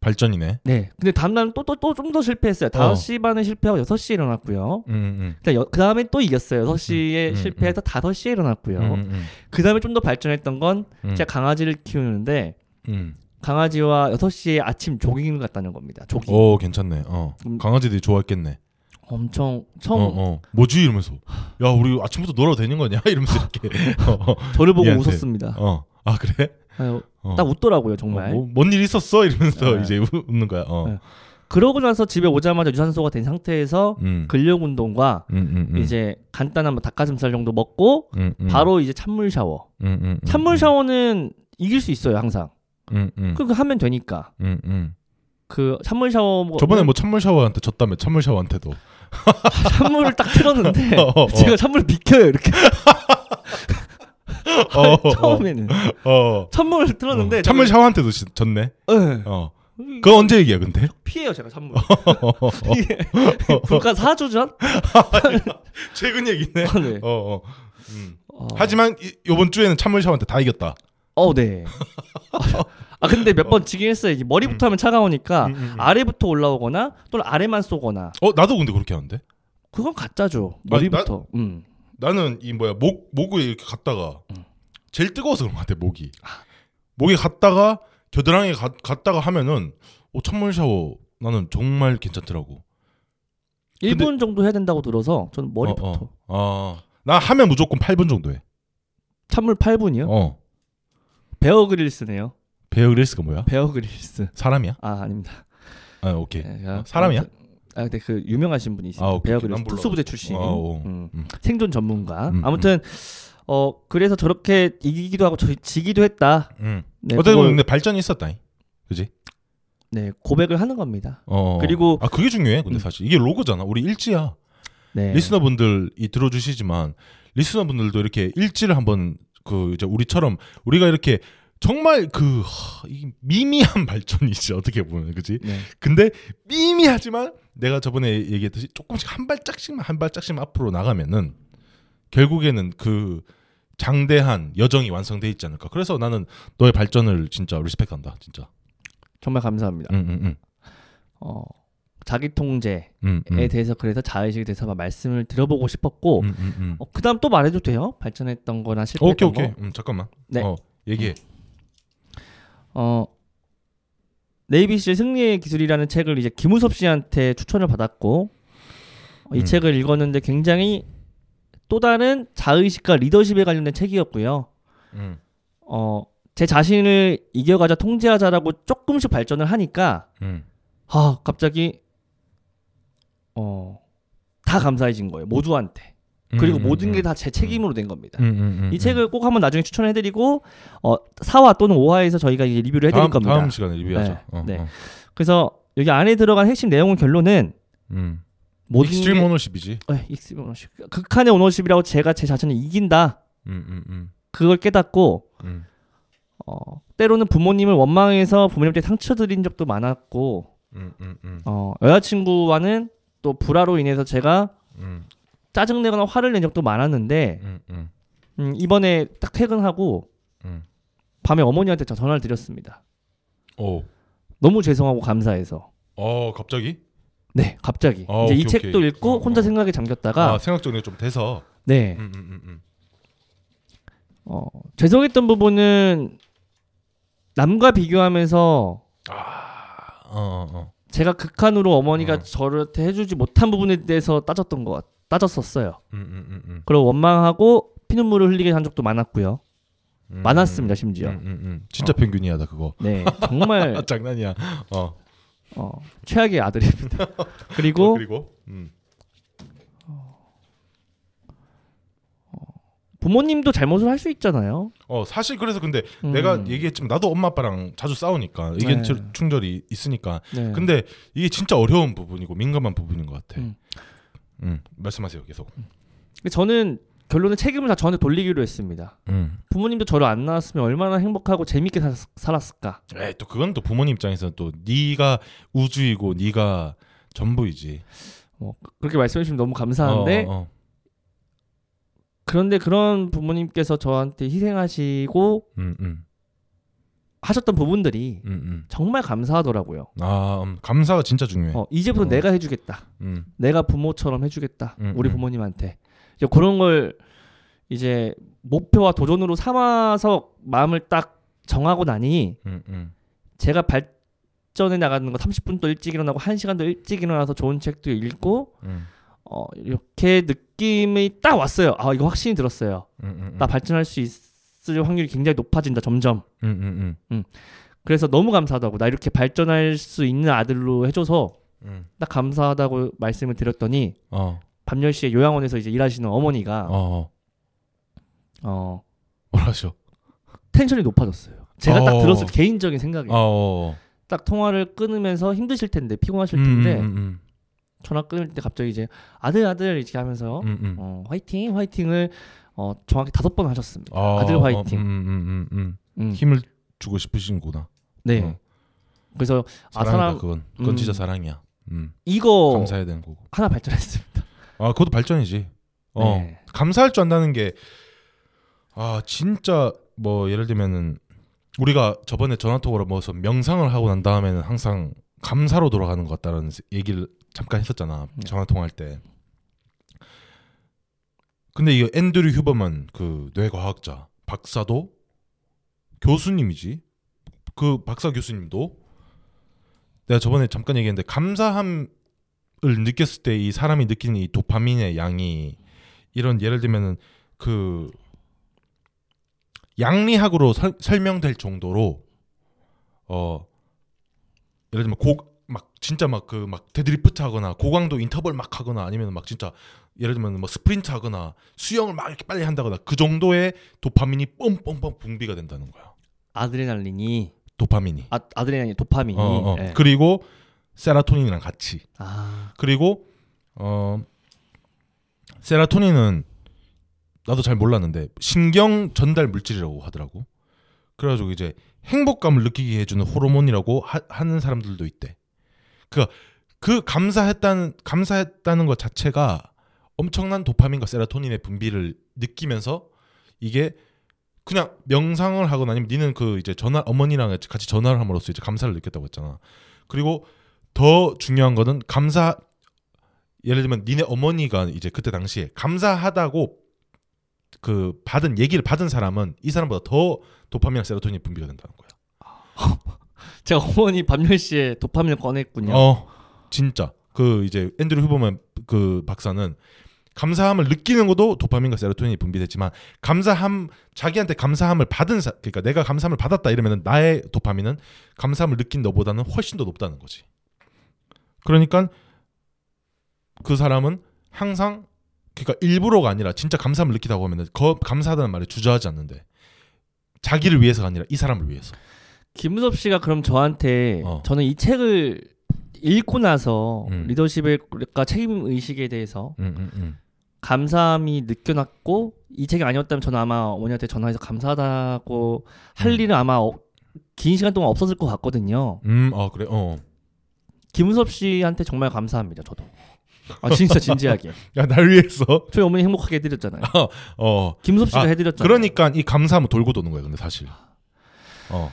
B: 발전이네.
A: 네. 근데 다음날은 또또 또 좀 더 실패했어요. 5시 반에 실패하고 6시에 일어났고요.
B: 음, 음,
A: 그 다음에 또 이겼어요. 6시에
B: 음, 음,
A: 실패해서 5시에 일어났고요.
B: 음, 음,
A: 그 다음에 좀 더 발전했던 건
B: 음,
A: 제가 강아지를 키우는데
B: 음.
A: 강아지와 6시에 아침 조깅을 갔다는 겁니다. 조깅.
B: 오 괜찮네. 어
A: 음.
B: 강아지들이 좋아했겠네.
A: 엄청 처음
B: 어, 어. 뭐지 이러면서 야 우리 아침부터 놀아도 되는 거냐 (laughs) 이러면서 이렇게 어, 어.
A: 저를 보고
B: 얘한테.
A: 웃었습니다.
B: 어. 아 그래?
A: 아유,
B: 어.
A: 딱 웃더라고요, 정말.
B: 어, 뭔일 있었어 이러면서
A: 네.
B: 이제 웃- 웃는 거야. 어.
A: 네. 그러고 나서 집에 오자마자 유산소가 된 상태에서
B: 음.
A: 근력 운동과
B: 음, 음, 음.
A: 이제 간단한 뭐 닭가슴살 정도 먹고
B: 음, 음.
A: 바로 이제 찬물 샤워. 찬물
B: 음.
A: 샤워는 이길 수 있어요, 항상.
B: 음, 음.
A: 그거 하면 되니까.
B: 음, 음.
A: 그 찬물 샤워 뭐
B: 저번에 뭐 찬물 샤워한테 졌다며 찬물 샤워한테도. (laughs)
A: 찬물을 딱 틀었는데 (laughs)
B: 어, 어, 어.
A: 제가 찬물을 비켜요, 이렇게. (laughs)
B: 어, 어,
A: 처음에는
B: 어.
A: 찬물을 틀었는데
B: 어. 찬물 샤워한테도 지- 졌네.
A: 네.
B: 어. 그거 언제 얘기야 근데?
A: 피해요, 제가 찬물. 이게 불과 4주 전?
B: 최근 얘기네.
A: 아, 네.
B: 어, 어. 음.
A: 어.
B: 하지만 이, 이번 주에는 찬물 샤워한테 다 이겼다.
A: 어, 네. (laughs) 아 근데 몇 번 지긴 했어요. 머리부터 하면 차가우니까
B: 음, 음, 음.
A: 아래부터 올라오거나 또는 아래만 쏘거나
B: 어 나도 근데 그렇게 하는데.
A: 그건 가짜죠.
B: 아,
A: 머리부터. 음.
B: 나는 이 뭐야 목 목을 이렇게 갔다가
A: 음.
B: 제일 뜨거워서 그런 것 같아 목이 목에 갔다가 겨드랑이에 가, 갔다가 하면은 어, 찬물 샤워 나는 정말 괜찮더라고
A: 1분 정도 해야 된다고 들어서 저는 머리부터
B: 어, 어. 아, 나 하면 무조건 8분 정도 해
A: 찬물 8분이요?
B: 어.
A: 베어 그릴스네요.
B: 베어 그릴스가 뭐야
A: 베어 그릴스.
B: 사람이야
A: 아 아닙니다.
B: 아 오케이
A: 네,
B: 어, 사람이야?
A: 아 근데 그 유명하신 분이 있어요.
B: 아,
A: 베어. 그릴스. 특수부대 출신.
B: 아, 어.
A: 음.
B: 음.
A: 생존 전문가.
B: 음,
A: 아무튼 어 그래서 저렇게 이기기도 하고 저, 지기도 했다.
B: 음.
A: 네,
B: 보면 근데 발전이 있었다니 그지
A: 네 고백을 하는 겁니다.
B: 어
A: 그리고-
B: 아 그게 중요해 근데
A: 음.
B: 사실 이게 로고잖아 우리 일지야
A: 네.
B: 리스너분들이 들어주시지만 리스너분들도 이렇게 일지를 한번 그 이제 우리처럼 우리가 이렇게 정말 그 하, 이 미미한 (laughs) 발전이지 어떻게 보면 그지
A: 네.
B: 근데 미미하지만 내가 저번에 얘기했듯이 조금씩 한 발짝씩만 한 발짝씩만 앞으로 나가면은 결국에는 그 장대한 여정이 완성돼 있지 않을까. 그래서 나는 너의 발전을 진짜 리스펙한다. 진짜.
A: 정말 감사합니다.
B: 응, 응, 응.
A: 어, 자기 통제에
B: 응, 응.
A: 대해서 그래서 자의식에 대해서 말씀을 드려보고 싶었고
B: 응, 응, 응.
A: 어, 그다음 또 말해도 돼요? 발전했던 거나
B: 오케이,
A: 실패했던
B: 오케이.
A: 거.
B: 음, 잠깐만.
A: 네.
B: 어, 얘기해.
A: 어 네이비실 승리의 기술이라는 책을 이제 김우섭 씨한테 추천을 받았고 어, 이
B: 음.
A: 책을 읽었는데 굉장히 또 다른 자의식과 리더십에 관련된 책이었고요.
B: 응,
A: 어, 제 자신을 이겨가자 통제하자라고 조금씩 발전을 하니까
B: 응.
A: 아 갑자기 어, 다 감사해진 거예요 모두한테 그리고
B: 음,
A: 모든
B: 음,
A: 게다 제 책임으로 된 겁니다.
B: 음, 음, 음,
A: 이
B: 음.
A: 책을 꼭 한번 나중에 추천해드리고 어, 4화 또는 5화에서 저희가 이제 리뷰를 해드릴
B: 다음,
A: 겁니다.
B: 다음 시간에 리뷰하자.
A: 네,
B: 어,
A: 네.
B: 어.
A: 그래서 여기 안에 들어간 핵심 내용은 결론은
B: 음.
A: 모든
B: extreme
A: 게-
B: ownership이지.
A: 에, extreme ownership. 극한의 ownership이라고 제가 제 자신을 이긴다.
B: 음, 음, 음,
A: 그걸 깨닫고
B: 음,
A: 어, 때로는 부모님을 원망해서 부모님한테 상처 드린 적도 많았고
B: 음, 음, 음,
A: 어, 여자친구와는 또 불화로 인해서 제가
B: 음,
A: 짜증내거나 화를 낸 적도 많았는데
B: 음, 음,
A: 음, 이번에 딱 퇴근하고
B: 음.
A: 밤에 어머니한테 저 전화를 드렸습니다.
B: 오,
A: 너무 죄송하고 감사해서.
B: 어, 갑자기?
A: 네, 갑자기
B: 어,
A: 이제 이
B: 오케이,
A: 책도
B: 오케이.
A: 읽고
B: 어,
A: 혼자
B: 어.
A: 생각에 잠겼다가
B: 아, 생각 정리가 좀 돼서.
A: 네,
B: 음.
A: 어, 죄송했던 부분은 남과 비교하면서
B: 아, 어, 어, 어.
A: 제가 극한으로 어머니가
B: 어.
A: 저한테 해주지 못한 부분에 대해서 따졌던 것 같, 따졌었어요.
B: 음, 음, 음, 음.
A: 그리고 원망하고 피눈물을 흘리게 한 적도 많았고요.
B: 음,
A: 많았습니다,
B: 음,
A: 심지어.
B: 음, 음, 음. 진짜 평균이야 다 그거.
A: 네, 정말
B: 아, (laughs) 장난이야. 어.
A: 어, 최악의 아들입니다. (laughs)
B: 어,
A: 그리고
B: 그리고 음.
A: 부모님도 잘못을 할 수 있잖아요.
B: 어 사실 그래서 근데
A: 음.
B: 내가 얘기했지만 나도 엄마 아빠랑 자주 싸우니까 의견
A: 네.
B: 충돌이 있으니까
A: 네.
B: 근데 이게 진짜 어려운 부분이고 민감한 부분인 것 같아.
A: 음.
B: 음. 말씀하세요 계속.
A: 저는 결론은 책임을 다 저한테 돌리기로 했습니다.
B: 음.
A: 부모님도 저를 안 낳았으면 얼마나 행복하고 재밌게 살, 살았을까.
B: 에이 또 그건 또 부모님 입장에서는 또 네가 우주이고 네가 전부이지.
A: 뭐 그렇게 말씀해 주시면 너무 감사한데
B: 어, 어.
A: 그런데 그런 부모님께서 저한테 희생하시고
B: 음, 음,
A: 하셨던 부분들이
B: 음, 음.
A: 정말 감사하더라고요.
B: 아 음, 감사가 진짜 중요해.
A: 어, 이제부터
B: 어.
A: 내가 해주겠다.
B: 음,
A: 내가 부모처럼 해주겠다.
B: 음,
A: 우리
B: 음.
A: 부모님한테 이제 그런 걸 이제 목표와 도전으로 삼아서 마음을 딱 정하고 나니. 제가 발전해 나가는 거 30분도 일찍 일어나고 1 시간도 일찍 일어나서 좋은 책도 읽고
B: 음,
A: 어, 이렇게 느낌이 딱 왔어요. 아 이거 확신이 들었어요.
B: 음, 음, 음.
A: 나 발전할 수 있을 확률이 굉장히 높아진다 점점.
B: 음, 음, 음,
A: 그래서 너무 감사하다고 나 이렇게 발전할 수 있는 아들로 해줘서
B: 음.
A: 딱 감사하다고 말씀을 드렸더니
B: 어,
A: 밤 10시에 요양원에서 이제 일하시는 어머니가
B: 어,
A: 어,
B: 뭐라셔?
A: 텐션이 높아졌어요. 제가 딱
B: 어.
A: 들었을 때 개인적인 생각이
B: 어, 어.
A: 딱 통화를 끊으면서 힘드실 텐데 피곤하실
B: 음,
A: 텐데 전화 끊을 때 갑자기 이제 아들 아들 이렇게 하면서
B: 음, 음.
A: 어, 화이팅 화이팅을 어, 정확히 다섯 번 하셨습니다.
B: 어,
A: 아들
B: 어,
A: 화이팅.
B: 음, 음, 음, 음.
A: 음.
B: 힘을 주고 싶으신구나.
A: 네.
B: 어.
A: 그래서 아 사람
B: 그건. 그건
A: 음.
B: 진짜 사랑이야. 음.
A: 이거
B: 감사해야 되는 거고.
A: 하나 발전했습니다.
B: 아, 그것도 발전이지. 어.
A: 네.
B: 감사할 줄 안다는 게 아, 진짜 뭐 예를 들면은 우리가 저번에 전화 통화로 뭐서 명상을 하고 난 다음에는 항상 감사로 돌아가는 것 같다는 얘기를 잠깐 했었잖아.
A: 네.
B: 전화 통화할 때. 근데 이거 앤드류 휴버만 그 뇌과학자 박사도 교수님이지. 그 박사 교수님도 내가 저번에 잠깐 얘기했는데 감사함을 느꼈을 때 이 사람이 느끼는 이 도파민의 양이 이런 예를 들면은 그 약리학으로 설, 설명될 정도로 어 예를 들면 고 막 진짜 막 그 막 데드리프트 하거나 고강도 인터벌 막 하거나 아니면 막 진짜 예를 들면 뭐 스프린트 하거나 수영을 막 이렇게 빨리 한다거나 그 정도의 도파민이 뻥뻥뻥 분비가 된다는 거야.
A: 아드레날린이
B: 도파민이.
A: 아, 아드레날린 도파민이
B: 어, 어.
A: 예.
B: 그리고 세라토닌이랑 같이.
A: 아
B: 그리고 어 세라토닌은 나도 잘 몰랐는데 신경 전달 물질이라고 하더라고. 그래가지고 이제 행복감을 느끼게 해주는 호르몬이라고 하, 하는 사람들도 있대. 그, 그 감사했다는 감사했다는 것 자체가 엄청난 도파민과 세라토닌의 분비를 느끼면서 이게 그냥 명상을 하거나 아니면 니는 그 이제 전화 어머니랑 같이 전화를 함으로써 이제 감사를 느꼈다고 했잖아. 그리고 더 중요한 거는 감사 예를 들면 니네 어머니가 이제 그때 당시에 감사하다고 그 받은 얘기를 받은 사람은 이 사람보다 더 도파민이나 세로토닌이 분비가 된다는 거야. (laughs)
A: 제가 어머니 밤 10시에 도파민을 꺼냈군요.
B: 어, 진짜. 그 이제 앤드류 휴버만 그 박사는 감사함을 느끼는 것도 도파민과 세로토닌이 분비됐지만 감사함 자기한테 감사함을 받은 사 그러니까 내가 감사함을 받았다 이러면 나의 도파민은 감사함을 느낀 너보다는 훨씬 더 높다는 거지. 그러니까 그 사람은 항상 그러니까 일부러가 아니라 진짜 감사함을 느끼다고 하면은 거, 감사하다는 말에 주저하지 않는데 자기를 위해서가 아니라 이 사람을 위해서.
A: 김무섭 씨가 그럼 저한테
B: 어.
A: 저는 이 책을 읽고 나서
B: 음.
A: 리더십과 책임 의식에 대해서
B: 음, 음, 음.
A: 감사함이 느껴났고 이 책이 아니었다면 저는 아마 어머니한테 전화해서 감사하다고 할
B: 음.
A: 일은 아마 어- 긴 시간 동안 없었을 것 같거든요.
B: 음, 어 그래. 어.
A: 김무섭 씨한테 정말 감사합니다. 저도. 아 진짜 진지하게. (laughs)
B: 야, 날 위해서.
A: 저희 어머니 행복하게 해드렸잖아요.
B: 어.
A: 김무섭 씨가
B: 아,
A: 해드렸잖아요.
B: 그러니까 이 감사함은 돌고 도는 거야. 근데 사실. 어.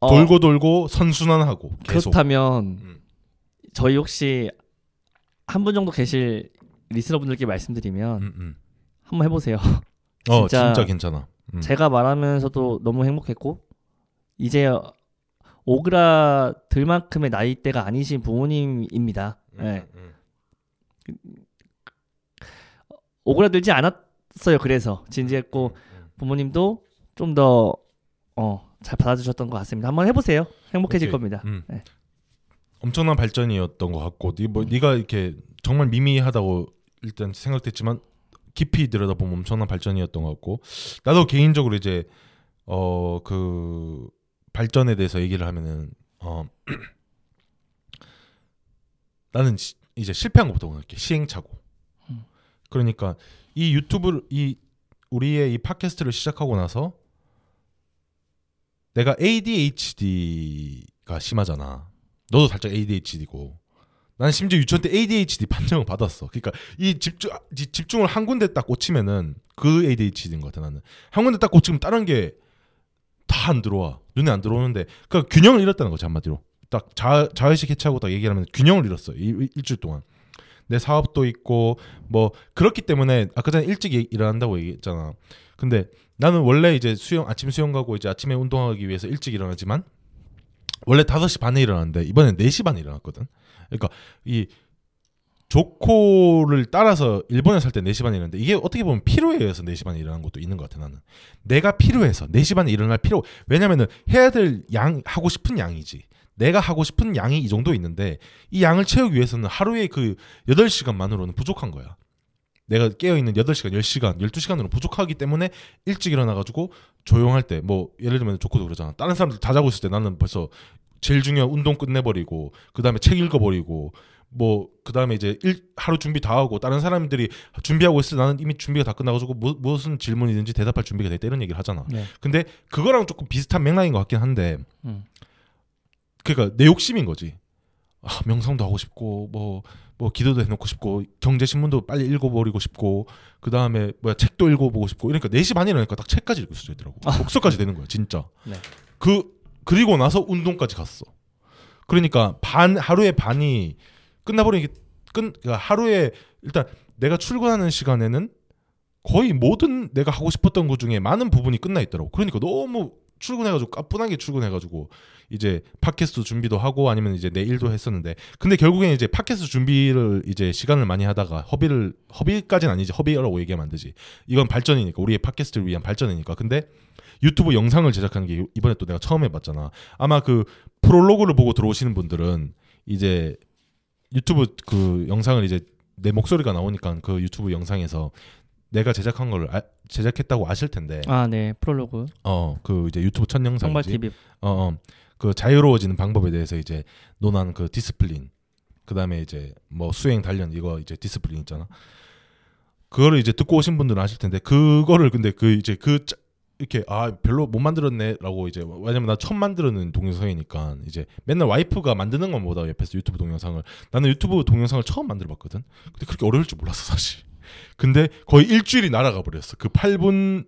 A: 어,
B: 돌고 돌고 선순환하고 계속.
A: 그렇다면
B: 음.
A: 저희 혹시 한 분 정도 계실 리스너분들께 말씀드리면
B: 음, 음.
A: 한번 해보세요.
B: 어, (laughs)
A: 진짜
B: 진짜, 괜찮아. 음.
A: 제가 말하면서도 너무 행복했고 이제 오그라들 만큼의 나이대가 아니신 부모님입니다.
B: 음,
A: 네.
B: 음,
A: 오그라들지 않았어요. 그래서 진지했고
B: 음.
A: 부모님도 좀더 어, 잘 받아주셨던 것 같습니다. 한번 해보세요. 행복해질
B: 오케이.
A: 겁니다.
B: 음.
A: 네.
B: 엄청난 발전이었던 것 같고, 네, 뭐 네가 이렇게 정말 미미하다고 일단 생각됐지만 깊이 들여다보면 엄청난 발전이었던 것 같고, 나도 개인적으로 이제 어 그 발전에 대해서 얘기를 하면은 어 (clears throat) 나는 시- 이제 실패한 것부터 생각해 시행착오.
A: 음.
B: 그러니까 이 유튜브를 이 우리의 이 팟캐스트를 시작하고 나서 내가 ADHD가 심하잖아. 너도 살짝 ADHD고. 난 심지어 유치원 때 ADHD 판정을 받았어. 그러니까 이 집중 이 집중을 한 군데 딱 꽂히면은 그 ADHD인 것 같아 나는. 한 군데 딱 꽂히면 다른 게 다 안 들어와. 눈에 안 들어오는데 그 균형을 잃었다는 거지 한마디로. 딱 자, 자의식 해체하고 딱 얘기하면 균형을 잃었어. 이, 이- 일주일 동안. 내 사업도 있고 뭐 그렇기 때문에 아까 전에 일찍 일- 일어난다고 얘기했잖아. 근데 나는 원래 이제 수영 아침 수영 가고 이제 아침에 운동하기 위해서 일찍 일어나지만 원래 5시 반에 일어났는데 이번엔 4시 반에 일어났거든. 그러니까 이 조코를 따라서 일본에 살 때 4시 반에 일어났는데 이게 어떻게 보면 필요에 의해서 4시 반에 일어나는 것도 있는 것 같아 나는. 내가 필요해서 4시 반에 일어날 필요 왜냐면은 해야 될 양 하고 싶은 양이지. 내가 하고 싶은 양이 이 정도 있는데 이 양을 채우기 위해서는 하루에 그 8시간만으로는 부족한 거야. 내가 깨어 있는 8시간, 10시간, 12시간으로 부족하기 때문에 일찍 일어나 가지고 조용할 때 뭐 예를 들면 조코도 그러잖아. 다른 사람들 다 자고 있을 때 나는 벌써 제일 중요한 운동 끝내버리고 그 다음에 책 읽어버리고 뭐 그 다음에 이제 일, 하루 준비 다 하고 다른 사람들이 준비하고 있을 때 나는 이미 준비가 다 끝나가지고 무, 무슨 질문이든지 대답할 준비가 돼 있다 이런 얘기를 하잖아.
A: 네.
B: 근데 그거랑 조금 비슷한 맥락인 것 같긴 한데
A: 음.
B: 그러니까 내 욕심인 거지. 아, 명상도 하고 싶고 뭐 뭐 기도도 해놓고 싶고 경제 신문도 빨리 읽어버리고 싶고 그 다음에 뭐야 책도 읽어보고 싶고 이러니까 4시 반에 일어나니까 딱 책까지 읽을 수 있더라고. 독서까지 되는 거야 진짜.
A: 네.
B: 그 그리고 나서 운동까지 갔어. 그러니까 반 하루에 반이 끝나버리니 끝 그러니까 하루에 일단 내가 출근하는 시간에는 거의 모든 내가 하고 싶었던 것 중에 많은 부분이 끝나 있더라고. 그러니까 너무 출근해가지고 까뿐하게 출근해가지고 이제 팟캐스트 준비도 하고 아니면 이제 내 일도 했었는데 근데 결국엔 이제 팟캐스트 준비를 이제 시간을 많이 하다가 허비를 허비까지는 아니지 허비라고 얘기하면 안 되지. 이건 발전이니까 우리의 팟캐스트를 위한 발전이니까. 근데 유튜브 영상을 제작하는 게 이번에 또 내가 처음 해봤잖아. 아마 그 프롤로그를 보고 들어오시는 분들은 이제 유튜브 그 영상을 이제 내 목소리가 나오니까 그 유튜브 영상에서 내가 제작한 걸 아- 제작했다고 아실 텐데
A: 아, 네. 프롤로그.
B: 어 그 이제 유튜브 첫 영상이지
A: TV.
B: 어, 어. 그 자유로워지는 방법에 대해서 이제 논한 그 discipline. 그다음에 이제 뭐 수행 단련 이거 이제 discipline 있잖아. 그거를 이제 듣고 오신 분들은 아실 텐데 그거를 근데 그 이제 그 짜- 이렇게 아 별로 못 만들었네라고 이제 왜냐면 나 처음 만드는 동영상이니까 이제 맨날 와이프가 만드는 것보다 옆에서 유튜브 동영상을 나는 유튜브 동영상을 처음 만들어봤거든. 근데 그렇게 어려울 줄 몰랐어 사실. 근데 거의 일주일이 날아가 버렸어. 그 8분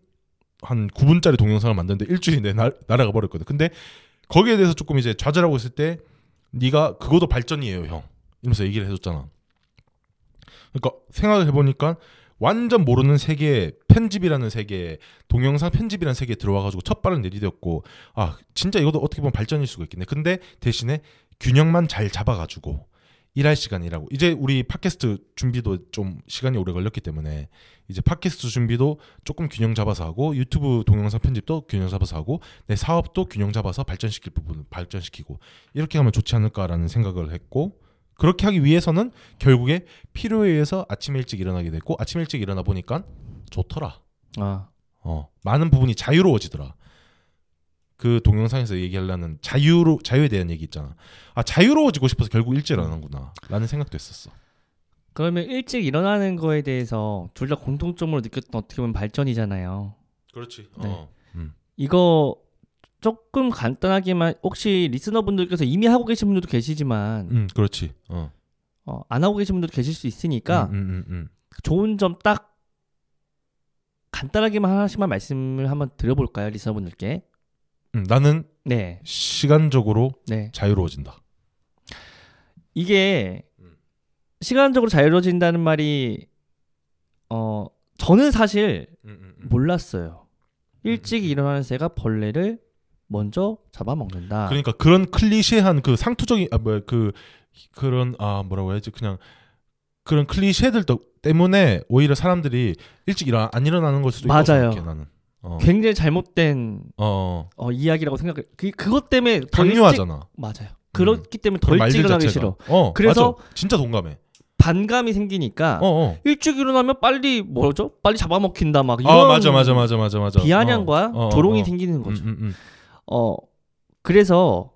B: 한 9분짜리 동영상을 만드는데 일주일이 내 날, 날아가 버렸거든. 근데 거기에 대해서 조금 이제 좌절하고 있을 때 네가 그것도 발전이에요, 형. 이러면서 얘기를 해줬잖아. 그러니까 생각을 해보니까 완전 모르는 세계에 편집이라는 세계에 동영상 편집이라는 세계에 들어와가지고 첫 발을 내디뎠고 아 진짜 이것도 어떻게 보면 발전일 수가 있겠네. 근데 대신에 균형만 잘 잡아가지고 일할 시간이라고 이제 우리 팟캐스트 준비도 좀 시간이 오래 걸렸기 때문에 이제 팟캐스트 준비도 조금 균형 잡아서 하고 유튜브 동영상 편집도 균형 잡아서 하고 내 사업도 균형 잡아서 발전시킬 부분을 발전시키고 이렇게 하면 좋지 않을까라는 생각을 했고 그렇게 하기 위해서는 결국에 필요에 의해서 아침에 일찍 일어나게 됐고 아침에 일찍 일어나 보니까 좋더라.
A: 아,
B: 어 많은 부분이 자유로워지더라. 그 동영상에서 얘기하려는 자유로 자유에 대한 얘기 있잖아. 아 자유로워지고 싶어서 결국 일찍 일어나는구나라는 생각도 했었어.
A: 그러면 일찍 일어나는 거에 대해서 둘 다 공통점으로 느꼈던 어떻게 보면 발전이잖아요.
B: 그렇지.
A: 네.
B: 어. 음.
A: 이거 조금 간단하게만 혹시 리스너분들께서 이미 하고 계신 분들도 계시지만
B: 음, 그렇지. 어.
A: 어, 안 하고 계신 분들도 계실 수 있으니까
B: 음, 음, 음,
A: 좋은 점 딱 간단하게만 하나씩만 말씀을 한번 드려볼까요, 리스너분들께?
B: 음, 나는
A: 네,
B: 시간적으로
A: 네.
B: 자유로워진다.
A: 이게
B: 음.
A: 시간적으로 자유로워진다는 말이 어 저는 사실
B: 음,
A: 몰랐어요. 일찍 일어나는 새가 벌레를 먼저 잡아먹는다.
B: 그러니까 그런 클리셰한 그 상투적인 아 뭐야 그 그런 아 뭐라고 해야지 그냥 그런 클리셰들 도- 때문에 오히려 사람들이 일찍 일어나 안 일어나는 걸 수도 있다고
A: 맞아요.
B: 나는. 어.
A: 굉장히 잘못된
B: 어.
A: 어, 이야기라고 생각해. 그 그것 때문에 더 일찍
B: 강요하잖아.
A: 맞아요. 그렇기 때문에 더
B: 그런
A: 일찍
B: 말들
A: 일어나기
B: 자체가.
A: 싫어.
B: 어.
A: 그래서
B: 맞아. 진짜 동감해.
A: 반감이 생기니까
B: 어, 어.
A: 일찍 일어나면 빨리 뭐죠? 빨리 잡아먹힌다 막 이런
B: 아, 맞아 맞아 맞아 맞아 맞아.
A: 비아냥과
B: 어, 어,
A: 조롱이
B: 어.
A: 생기는
B: 음,
A: 거죠.
B: 음, 음.
A: 어 그래서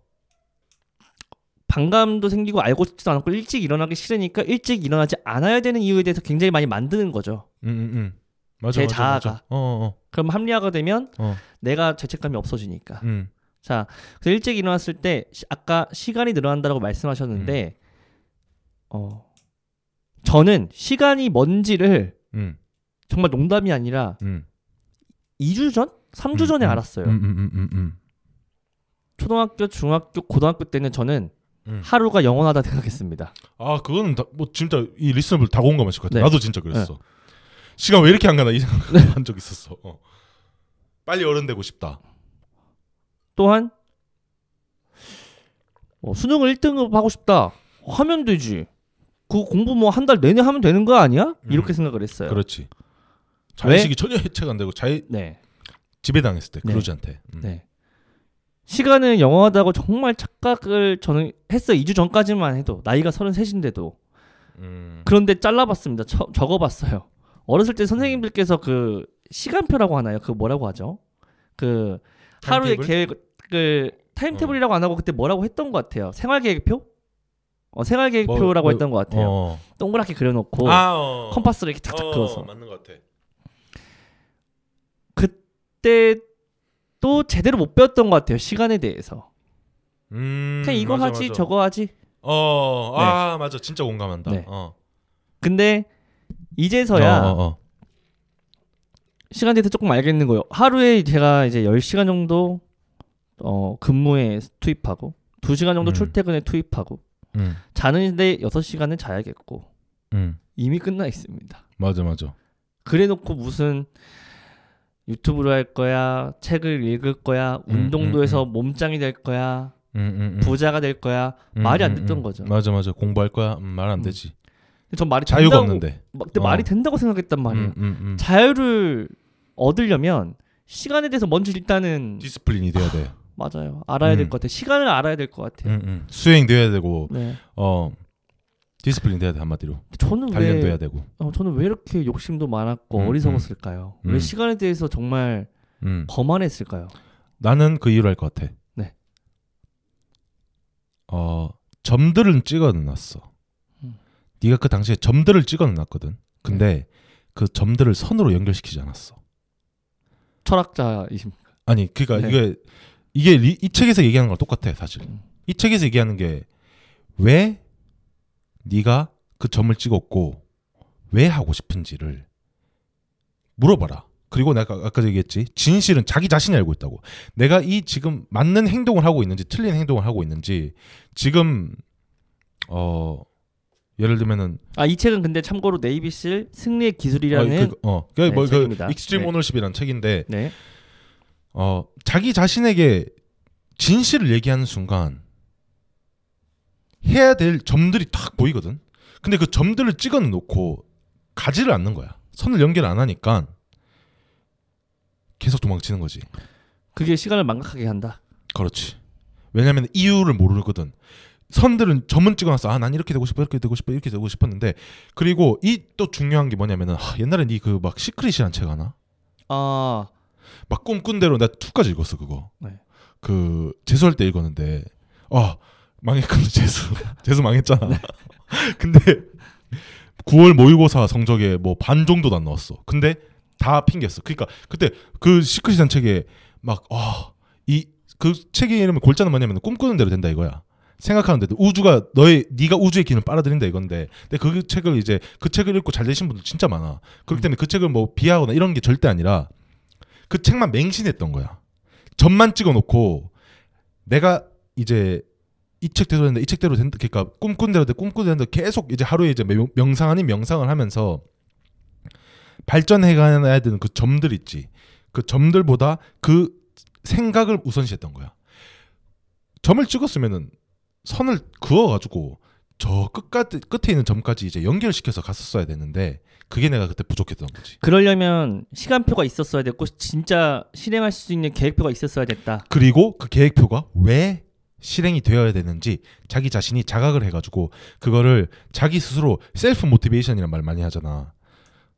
A: 반감도 생기고 알고 싶지도 않고 일찍 일어나기 싫으니까 일찍 일어나지 않아야 되는 이유에 대해서 굉장히 많이 만드는 거죠.
B: 음, 음, 음. 맞아
A: 제
B: 맞아
A: 자아가.
B: 맞아. 어, 어,
A: 그럼 합리화가 되면
B: 어.
A: 내가 죄책감이 없어지니까.
B: 어. 음.
A: 자, 그래서 일찍 일어났을 때 시- 아까 시간이 늘어난다고 말씀하셨는데 어 저는 시간이 뭔지를
B: 음.
A: 정말 농담이 아니라
B: 음.
A: 2주 전, 3주
B: 음,
A: 전에
B: 음.
A: 알았어요.
B: 음, 음, 음, 음, 음.
A: 초등학교, 중학교, 고등학교 때는 저는
B: 음.
A: 하루가 영원하다 생각했습니다.
B: 아 그거는 다, 뭐 진짜 이 리스너들 다 공감하실 것 같아.
A: 네.
B: 나도 진짜 그랬어. 시간 왜 이렇게 안 가나 이 생각을 한 적 있었어. 어. 빨리 어른 되고 싶다.
A: 또한 어, 수능을 1등급 하고 싶다. 하면 되지. 그 공부 뭐 한 달 내내 하면 되는 거 아니야? 이렇게
B: 음.
A: 생각을 했어요.
B: 그렇지. 자의식이 전혀 해체가 안 되고 자의
A: 네.
B: 지배당했을 때
A: 네.
B: 그러지한테. 음.
A: 네. 시간은 영원하다고 정말 착각을 저는 했어요. 2주 전까지만 해도 나이가 33인데도
B: 음.
A: 그런데 잘라봤습니다. 저- 적어봤어요. 어렸을 때 선생님들께서 그 시간표라고 하나요? 그 뭐라고 하죠? 그 하루의
B: timetable?
A: 계획을 timetable이라고 안 하고 그때 뭐라고 했던 것 같아요. 생활계획표? 어, 생활계획표라고
B: 뭐,
A: 했던 것 같아요.
B: 어.
A: 동그랗게 그려놓고
B: 아, 어.
A: 컴파스를 이렇게 탁탁
B: 어,
A: 그어서
B: 맞는 것 같아.
A: 그때 또 제대로 못 배웠던 것 같아요. 시간에 대해서.
B: 음.
A: 그냥 이거
B: 맞아,
A: 하지
B: 맞아.
A: 저거 하지.
B: 어. 아, 맞아. 진짜 공감한다.
A: 네.
B: 어.
A: 근데 이제서야
B: 어, 어, 어.
A: 시간에 대해서 조금 알겠는 거예요. 하루에 제가 이제 10시간 정도 어, 근무에 투입하고 2시간 정도
B: 음.
A: 출퇴근에 투입하고
B: 음.
A: 자는데 6시간은 자야겠고
B: 음.
A: 이미 끝나 있습니다.
B: 맞아 맞아.
A: 그래 놓고 무슨 유튜브를 할 거야, 책을 읽을 거야,
B: 음,
A: 운동도
B: 음,
A: 해서 몸짱이 될 거야,
B: 음, 음, 음.
A: 부자가 될 거야.
B: 음,
A: 말이 안
B: 음,
A: 됐던
B: 음.
A: 거죠.
B: 맞아 맞아. 공부할 거야? 음, 말안
A: 음.
B: 되지.
A: 전 말이
B: 자유가
A: 된다고,
B: 없는데.
A: 막- 근데
B: 어.
A: 말이 된다고 생각했단 말이에요.
B: 음, 음, 음.
A: 자유를 얻으려면 시간에 대해서 먼저 일단은
B: discipline이 돼야 돼.
A: 맞아요. 알아야 될
B: 음.
A: 것 같아 요. 시간을 알아야 될 것 같아요.
B: 음, 음. 수행돼야 되고
A: 네.
B: 어 discipline 돼야 돼 한마디로.
A: 저는
B: 단련돼야
A: 왜
B: 되고.
A: 어, 저는 왜 이렇게 욕심도 많았고
B: 음,
A: 어리석었을까요?
B: 음.
A: 왜 시간에 대해서 정말
B: 음.
A: 거만했을까요?
B: 나는 그 이유를 알 것 같아.
A: 네.
B: 어 점들은 찍어놨어.
A: 음.
B: 네가 그 당시에 점들을 찍어 놨거든. 근데 그 점들을 선으로 연결시키지 않았어.
A: 철학자이십니까?
B: 아니 그러니까
A: 네.
B: 이게 이게 리- 이 책에서 얘기하는 거랑 똑같아 사실.
A: 음.
B: 이 책에서 얘기하는 게 왜 네가 그 점을 찍었고 왜 하고 싶은지를 물어봐라. 그리고 내가 아까 얘기했지 진실은 자기 자신이 알고 있다고. 내가 이 지금 맞는 행동을 하고 있는지 틀린 행동을 하고 있는지 지금 어 예를 들면은
A: 아 이 책은 근데 참고로 네이비실 승리의 기술이라는
B: 어, 그, 어, 그,
A: 네,
B: 뭐, 그
A: 책입니다.
B: Extreme
A: 네.
B: Ownership이라는 책인데
A: 네.
B: 어 자기 자신에게 진실을 얘기하는 순간 해야 될 점들이 탁 보이거든. 근데 그 점들을 찍어 놓고 가지를 않는 거야. 선을 연결 안 하니까 계속 도망치는 거지.
A: 그게 시간을 망각하게 한다.
B: 그렇지. 왜냐면 이유를 모르거든. 선들은 점은 찍어놨어. 아, 난 이렇게 되고 싶어, 이렇게 되고 싶어, 이렇게 되고 싶었는데. 그리고 이 또 중요한 게 뭐냐면은 하, 옛날에 니 그 막 시크릿이란 책 하나?
A: 아
B: 막 꿈꾼 대로 나 투까지 읽었어 그거.
A: 네.
B: 그 재수할 때 읽었는데 아 망했거든 재수. (laughs) 재수 망했잖아.
A: 네. (laughs)
B: 근데 9월 모의고사 성적에 뭐 반 정도도 안 나왔어. 근데 다 핑계였어. 그러니까 그때 그 시크릿한 책에 막아이 그 책의 이름이 골자는 뭐냐면 꿈꾸는 대로 된다 이거야. 생각하는데도 우주가 너의 네가 우주의 기운을 빨아들인다 이건데 근데 그 책을 이제 그 책을 읽고 잘 되신 분들 진짜 많아. 그렇기 때문에 그 책을 뭐 비하거나 이런 게 절대 아니라 그 책만 맹신했던 거야. 점만 찍어놓고 내가 이제 이 책대로 된다 이 책대로 된다 그러니까 꿈꾼 대로 돼 꿈꾸는 대로 된다 계속 이제 하루에 이제 명- 명상 아닌 명상을 하면서 발전해 가야 되는 그 점들 있지. 그 점들보다 그 생각을 우선시했던 거야. 점을 찍었으면은 선을 그어가지고 저 끝까지 끝에 있는 점까지 이제 연결시켜서 갔었어야 되는데 그게 내가 그때 부족했던 거지.
A: 그러려면 시간표가 있었어야 됐고 진짜 실행할 수 있는 계획표가 있었어야 됐다.
B: 그리고 그 계획표가 왜 실행이 되어야 되는지 자기 자신이 자각을 해가지고 그거를 자기 스스로 self motivation이란 말 많이 하잖아.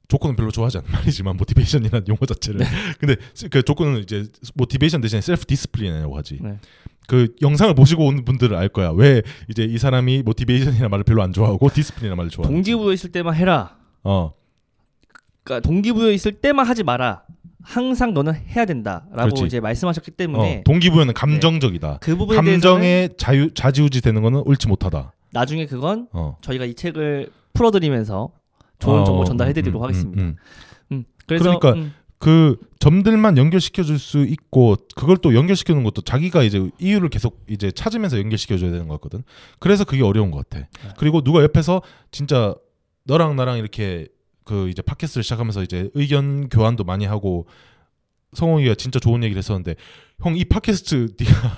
B: 조코는 별로 좋아하지 않는 (laughs) 말이지만 motivation이라는 용어 자체를. 근데 그 조코는 이제 motivation 대신에 self discipline이라고 하지.
A: 네.
B: 그 영상을 보시고 온 분들은 알 거야. 왜 이제 이 사람이 motivation이라는 말을 별로 안 좋아하고 discipline이라는 말을 좋아하는.
A: 동기부여 있을 때만 해라.
B: 어.
A: 그러니까 동기부여 있을 때만 하지 마라. 항상 너는 해야 된다라고
B: 그렇지.
A: 이제 말씀하셨기 때문에
B: 어. 동기부여는 감정적이다.
A: 그 부분에
B: 감정에 자유 자지우지 되는 거는 옳지 못하다.
A: 나중에 그건
B: 어.
A: 저희가 이 책을 풀어드리면서 좋은 정보
B: 어,
A: 전달해드리도록
B: 음, 음,
A: 하겠습니다.
B: 음, 음.
A: 음, 그래서
B: 그러니까
A: 음,
B: 그 점들만 연결시켜 줄 수 있고 그걸 또 연결시켜 놓은 것도 자기가 이제 이유를 계속 이제 찾으면서 연결시켜 줘야 되는 거거든. 그래서 그게 어려운 것 같아.
A: 네.
B: 그리고 누가 옆에서 진짜 너랑 나랑 이렇게 그 이제 팟캐스트를 시작하면서 이제 의견 교환도 많이 하고 성홍이가 진짜 좋은 얘기를 했었는데 형 이 팟캐스트 네가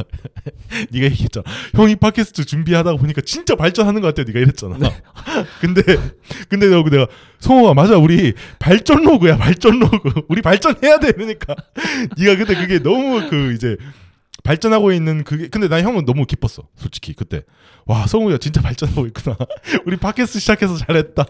B: 네가 (laughs) 얘기했잖아. 형 이 팟캐스트 준비하다가 보니까 진짜 발전하는 것 같아. 네가 이랬잖아. (laughs) 근데 근데 너 내가 성호가 맞아 우리 발전 로그야 발전 로그 우리 발전해야 돼 이러니까 네가 그때 그게 너무 그 이제 발전하고 있는 그게 근데 난 형은 너무 기뻤어 솔직히 그때 와 성우야 진짜 발전하고 있구나 (laughs) 우리 팟캐스트 시작해서 잘했다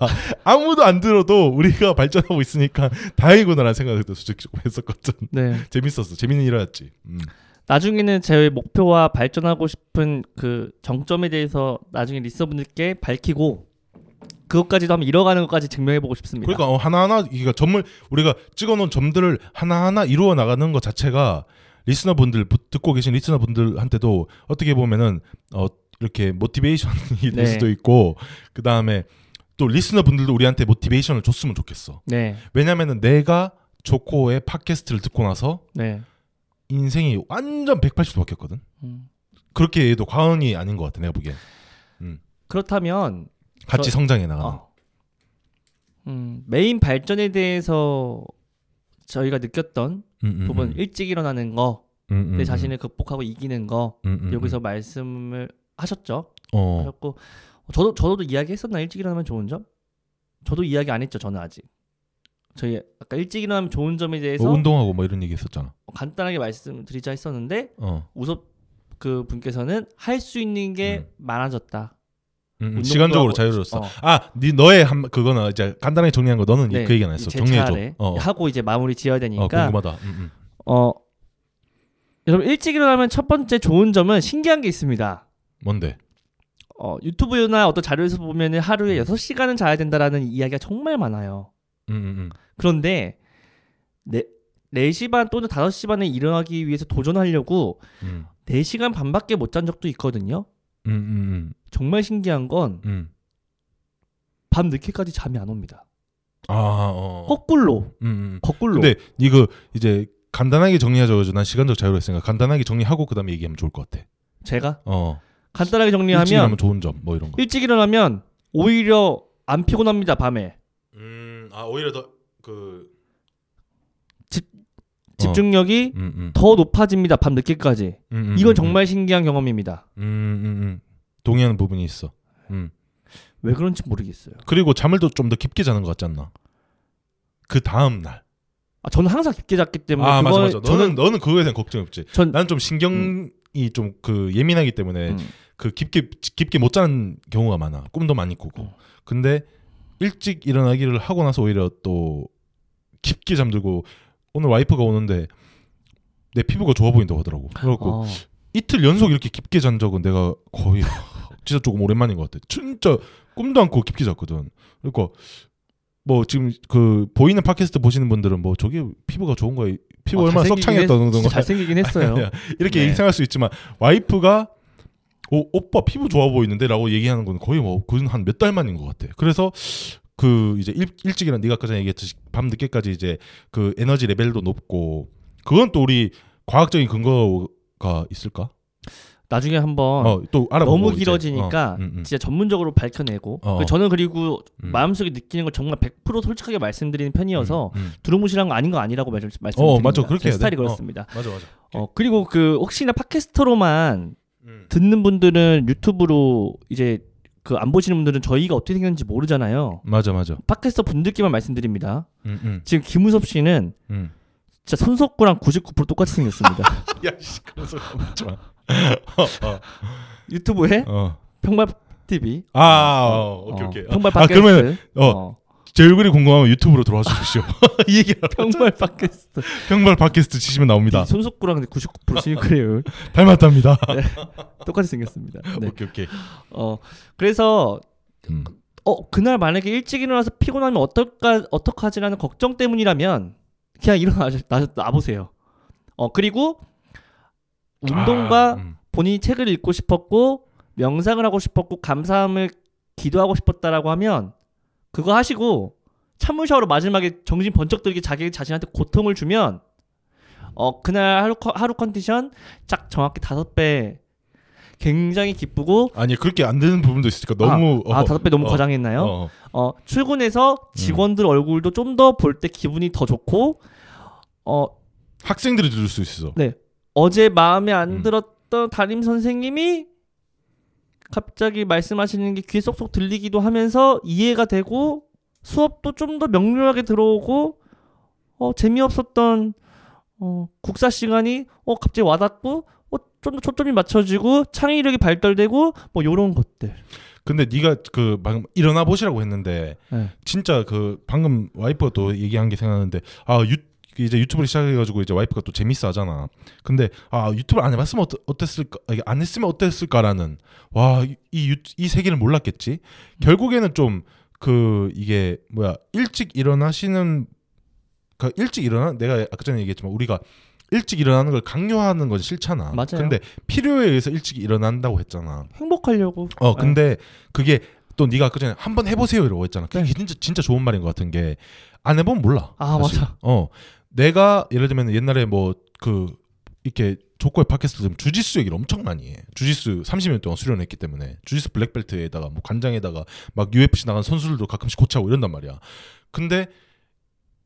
B: 아무도 안 들어도 우리가 발전하고 있으니까 다행이구나라는 생각을 그때 솔직히 조금 했었거든
A: 네. (laughs)
B: 재밌었어 재밌는 일이었지 음.
A: 나중에는 제 목표와 발전하고 싶은 그 정점에 대해서 나중에 리서분들께 밝히고 그것까지도 한번 이뤄가는 것까지 증명해보고 싶습니다.
B: 그러니까 어, 하나하나 이게 점을 우리가 찍어놓은 점들을 하나하나 이루어 나가는 것 자체가 리스너분들 부- 듣고 계신 리스너분들한테도 어떻게 보면은 어 이렇게 모티베이션이 될
A: 네.
B: 수도 있고 그 다음에 또 리스너분들도 우리한테 모티베이션을 줬으면 좋겠어.
A: 네,
B: 왜냐면은 내가 조코의 팟캐스트를 듣고 나서
A: 네.
B: 인생이 완전 180도 바뀌었거든.
A: 음.
B: 그렇게 해도 과언이 아닌 것 같아 내가 보기엔.
A: 그렇다면
B: 같이
A: 저-
B: 성장해 나가는.
A: 어. 음, 메인 발전에 대해서 저희가 느꼈던
B: 음, 음,
A: 부분
B: 음.
A: 일찍 일어나는 거,
B: 음, 음,
A: 내
B: 음.
A: 자신을 극복하고 이기는 거
B: 음, 음,
A: 여기서
B: 음.
A: 말씀을 하셨죠.
B: 어.
A: 하셨고 저도 저도 이야기했었나 일찍 일어나면 좋은 점? 저도 이야기 안 했죠. 저는 아직. 저희 아까 일찍 일어나면 좋은 점에 대해서
B: 뭐 운동하고 뭐 이런 얘기 했었잖아.
A: 간단하게 말씀드리자 했었는데
B: 어.
A: 우섭 그 분께서는 할 수 있는 게 많아졌다.
B: 음, 시간적으로 자유로웠어.
A: 어.
B: 아, 네 너의 한 그거는 이제 간단하게 정리한 거 너는
A: 네,
B: 그 얘기 안 했어.
A: 제
B: 정리해 줘. 어. 어,
A: 하고 이제 마무리 지어야 되니까
B: 궁금하다. 음, 음.
A: 어 여러분 일찍 일어나면 첫 번째 좋은 점은 신기한 게 있습니다.
B: 뭔데?
A: 어, 유튜브나 어떤 자료에서 보면 하루에
B: 음.
A: 6시간은 자야 된다라는 이야기가 정말 많아요.
B: 음, 음, 음.
A: 그런데 네, 4시 반 또는 5시 반에 일어나기 위해서 도전하려고
B: 음.
A: 4시간 반밖에 못 잔 적도 있거든요.
B: 음, 음,
A: 정말 신기한 건
B: 음. 음.
A: 밤 늦게까지 잠이 안 옵니다.
B: 아, 어.
A: 거꾸로
B: 음, 음.
A: 거꾸로.
B: 근데 이거 이제 간단하게 정리하자고 난 시간적 자유로 했으니까 간단하게 정리하고 그다음에 얘기하면 좋을 것 같아.
A: 제가
B: 어.
A: 간단하게
B: 일찍
A: 정리하면
B: 일어나면 좋은 점 뭐 이런 거.
A: 일찍 일어나면 오히려 안 피곤합니다 밤에
B: 음, 아 오히려 더그
A: 집중력이
B: 음, 음.
A: 더 높아집니다 밤 늦게까지
B: 음, 음,
A: 이건
B: 음,
A: 정말 신기한 경험입니다
B: 음, 음, 음. 동의하는 부분이 있어. 음.
A: 왜 그런지 모르겠어요
B: 그리고 잠을 더 좀 더 깊게 자는 것 같지 않나? 그 다음 날.
A: 아, 저는 항상 깊게 잤기 때문에
B: 아 맞아 맞아. 너는
A: 저는
B: 너는 그거에 대한 걱정이 없지.
A: 전
B: 난 좀 신경이 좀 그 예민하기 때문에
A: 음.
B: 그 깊게 깊게 못 자는 경우가 많아. 꿈도 많이 꾸고.
A: 어.
B: 근데 일찍 일어나기를 하고 나서 오히려 또 깊게 잠들고 오늘 와이프가 오는데 내 피부가 좋아 보인다고 하더라고. 그래갖고
A: 어.
B: 이틀 연속 이렇게 깊게 잔 적은 내가 거의 진짜 조금 오랜만인 것 같아. 진짜 꿈도 않고 깊게 잤거든. 그러니까 뭐 지금 그 보이는 팟캐스트 보시는 분들은 뭐 저게 피부가 좋은 거야. 피부
A: 어,
B: 얼마나
A: 진짜
B: 건가.
A: 잘생기긴 했어요
B: 아니야. 이렇게
A: 네.
B: 생각할 수 있지만 와이프가 오, 오빠 피부 좋아 보이는데라고 얘기하는 건 거의 뭐 그건 한 몇 달 만인 것 같아. 그래서 그 이제 일, 일찍이나 네가 아까 전에 얘기했듯이 밤 늦게까지 이제 그 에너지 레벨도 높고 그건 또 우리 과학적인 근거가 있을까?
A: 나중에 한번
B: 어, 또 알아보고
A: 너무. 길어지니까
B: 어, 음, 음.
A: 진짜 전문적으로 밝혀내고
B: 어.
A: 그 저는 그리고
B: 음.
A: 마음속에 느끼는 걸 정말 100% 솔직하게 말씀드리는 편이어서
B: 음, 음.
A: 두루뭉실한 거 아닌 거 아니라고 말- 말씀드립니다.
B: 어, 맞아. 그렇게.
A: 스타일이
B: 어.
A: 그렇습니다.
B: 맞아 맞아.
A: 어, 그리고 그 혹시나 팟캐스터로만
B: 음.
A: 듣는 분들은 유튜브로 이제 그 안 보시는 분들은 저희가 어떻게 생겼는지 모르잖아요.
B: 맞아 맞아.
A: 팟캐스터 분들께만 말씀드립니다.
B: 음, 음,
A: 지금 김우섭 씨는
B: 음.
A: 진짜 손석구랑 99% 똑같이 생겼습니다. (laughs)
B: 야, 씨, 마. 어,
A: 유튜브에
B: 어, 어.
A: 평발 TV.
B: 아, 어, 오케이 오케이.
A: 평발
B: 아,
A: 팟캐스트.
B: 그러면, 어.
A: 어,
B: 제 얼굴이 궁금하면 유튜브로 들어와 주십시오. (laughs) 이 얘기
A: 평발 팟캐스트.
B: 평발 팟캐스트 치시면 나옵니다.
A: 손석구랑 근데 99% 싱크레율 (laughs)
B: 닮았답니다. (laughs)
A: 똑같이 생겼습니다. 네.
B: 오케이 오케이.
A: 어 그래서
B: 음.
A: 어 그날 만약에 일찍 일어나서 피곤하면 어떨까 어떡하지라는 걱정 때문이라면 그냥 일어나 나, 나보세요. 어 그리고 운동과
B: 아, 음.
A: 본인이 책을 읽고 싶었고 명상을 하고 싶었고 감사함을 기도하고 싶었다라고 하면 그거 하시고 찬물 샤워로 마지막에 정신 번쩍 들게 자기 자신한테 고통을 주면 어 그날 하루 컨- 하루 컨디션 딱 정확히 다섯 배 굉장히 기쁘고
B: 아니 그렇게 안 되는 부분도 있으니까 너무
A: 아, 아, 다섯 배 너무
B: 어,
A: 과장했나요?
B: 어, 어.
A: 어, 출근해서 직원들 얼굴도 좀 더 볼 때 기분이 더 좋고 어,
B: 학생들이 들을 수 있어.
A: 어제 마음에 안
B: 음.
A: 들었던 담임 선생님이 갑자기 말씀하시는 게 귀에 쏙쏙 들리기도 하면서 이해가 되고 수업도 좀 더 명료하게 들어오고 어, 재미없었던 어, 국사 시간이 어, 갑자기 와닿고 어, 좀 더 초점이 맞춰지고 창의력이 발달되고 뭐 요런 것들
B: 근데 네가 그 방금 일어나 보시라고 했는데
A: 네.
B: 진짜 그 방금 또 얘기한 게 생각나는데 아 유, 이제 유튜브를 시작해가지고 이제 와이프가 또 재밌어 하잖아. 근데 아 유튜브를 안 해봤으면 어떠, 어땠을까? 이게 안 했으면 어땠을까라는 와이이 이 세계를 몰랐겠지. 결국에는 좀 그 이게 뭐야 일찍 일어나시는 그 일찍 일어나 내가 아까 전에 얘기했지만 우리가 일찍 일어나는 걸 강요하는 건 싫잖아.
A: 맞아요.
B: 근데 필요에 의해서 일찍 일어난다고 했잖아.
A: 행복하려고
B: 어 근데 그게 또 네가 아까 전에 한번 해보세요 이러고 했잖아. 그게
A: 네.
B: 진짜 진짜 좋은 말인 것 같은 게 안 해보면 몰라.
A: 아,
B: 사실.
A: 맞아.
B: 어 내가 예를 들면 옛날에 뭐 그 이렇게 조커의 팟캐스트 들으면 주짓수 얘기를 엄청 많이 해. 주짓수 30년 동안 수련했기 때문에 주짓수 블랙벨트에다가 뭐 관장에다가 막 UFC 나간 선수들도 가끔씩 고치하고 이런단 말이야. 근데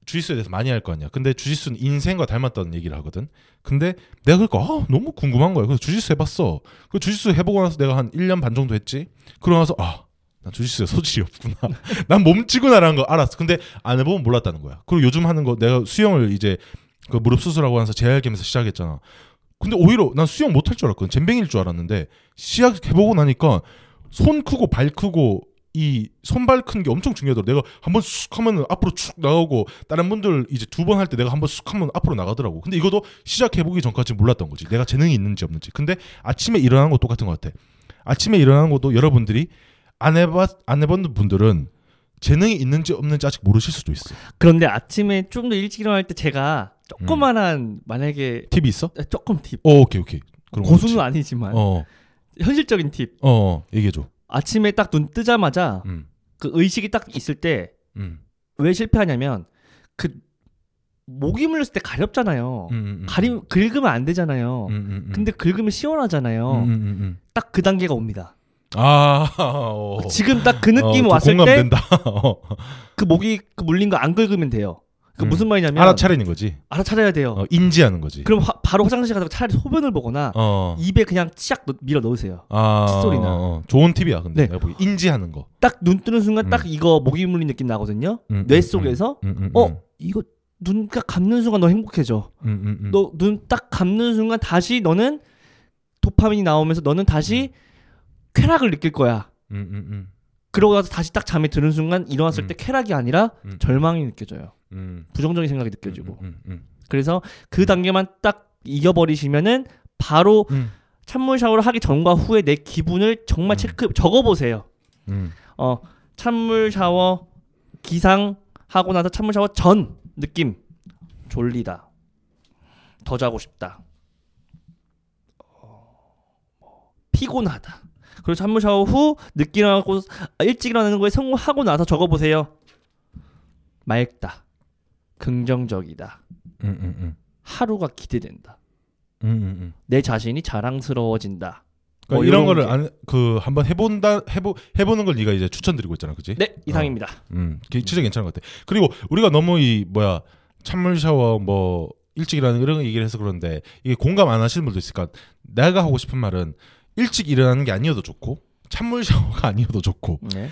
B: 주짓수에 대해서 많이 할 거 아니야. 근데 주짓수는 인생과 닮았다는 얘기를 하거든. 근데 내가 그러니까 아, 너무 궁금한 거야. 그래서 주짓수 해봤어. 그 주짓수 해보고 나서 내가 한 1년 반 정도 했지. 그러고 나서 아, 나 주짓수에 소질이 없구나. (laughs) 난 몸치구나라는 거 알았어. 근데 안 해보면 몰랐다는 거야. 그리고 요즘 하는 거 내가 수영을 이제 그 무릎 수술하고 나서 재활겸에서 시작했잖아. 근데 오히려 난 수영 못할 줄 알았거든. 잼뱅이일 줄 알았는데 시작해보고 나니까 손 크고 발 크고 이 손발 큰 게 엄청 중요하더라. 내가 한번 쑥 하면 앞으로 축 나가고 다른 분들 이제 두 번 할 때 내가 한번 쑥 하면 앞으로 나가더라고. 근데 이것도 시작해보기 전까지 몰랐던 거지. 내가 재능이 있는지 없는지. 근데 아침에 일어나는 거 똑같은 것 같아. 아침에 일어나는 것도 여러분들이 안 해봤 안 해본 분들은 재능이 있는지 없는지 아직 모르실 수도 있어.
A: 그런데 아침에 좀 더 일찍 일어날 때 제가 조그만한 만약에
B: 팁이 있어?
A: 조금 팁
B: 어, 오케이 오케이. 그럼
A: 고수는. 아니지만
B: 어,
A: 현실적인 팁
B: 어, 어, 얘기해줘.
A: 아침에 딱 눈 뜨자마자
B: 음,
A: 그 의식이 딱 있을 때
B: 음.
A: 왜 실패하냐면 그 모기 물렸을 때 가렵잖아요.
B: 음, 음, 음.
A: 가리 긁으면 안 되잖아요.
B: 음, 음, 음.
A: 근데 긁으면 시원하잖아요.
B: 음, 음, 음, 음.
A: 딱 그 단계가 옵니다.
B: 아, 어.
A: 지금 딱 그 느낌
B: 어,
A: 왔을 때 (laughs) 그
B: 공감된다. 어.
A: 모기 그 물린 거 안 긁으면 돼요. 그
B: 음.
A: 무슨 말이냐면
B: 알아차리는 거지.
A: 알아차려야 돼요.
B: 어, 인지하는 거지.
A: 그럼 화- 바로 화장실 가서 차라리 소변을 보거나
B: 어.
A: 입에 그냥 치약 넣- 밀어 넣으세요.
B: 아,
A: 칫솔이나.
B: 어, 어. 좋은 팁이야. 근데
A: 네.
B: 인지하는 거.
A: 딱 눈 뜨는 순간
B: 음.
A: 딱 이거 모기 물린 느낌 나거든요.
B: 음,
A: 뇌
B: 음,
A: 속에서
B: 음, 음,
A: 어 이거 눈가 감는 순간 너 행복해져.
B: 음, 음, 음.
A: 너눈 딱 감는 순간 다시 너는 도파민이 나오면서 너는 다시 쾌락을 느낄 거야.
B: 음, 음, 음,
A: 그러고 나서 다시 딱 잠에 드는 순간 일어났을
B: 음.
A: 때 쾌락이 아니라
B: 음.
A: 절망이 느껴져요.
B: 음.
A: 부정적인 생각이 느껴지고. 그래서 그 단계만 딱 이겨버리시면은 바로
B: 음.
A: 찬물 샤워를 하기 전과 후에 내 기분을 정말
B: 음.
A: 체크 적어보세요.
B: 음.
A: 어 찬물 샤워 기상 하고 나서 찬물 샤워 전 느낌 졸리다 더 자고 싶다 어, 뭐, 피곤하다 그리고 찬물 샤워 후 늦게 일어나고 일찍 일어나는 거에 성공하고 나서 적어보세요 맑다 긍정적이다
B: 음, 음, 음.
A: 하루가 기대된다
B: 음, 음, 음.
A: 내 자신이 자랑스러워진다
B: 그러니까
A: 뭐
B: 이런
A: 이런
B: 거를. 안, 그 한번 해본다 해보 해보는 걸 네가 이제 추천드리고 있잖아, 그지?
A: 네 이상입니다
B: 음, 그게 진짜 괜찮은 것 같아. 그리고 우리가 너무 이 뭐야 찬물 샤워 뭐 일찍 일어나는 이런 거 얘기를 해서 그런데 이게 공감 안 하시는 분도 있으니까 내가 하고 싶은 말은 일찍 일어나는 게 아니어도 좋고 찬물 샤워가 (laughs) 아니어도 좋고
A: 네.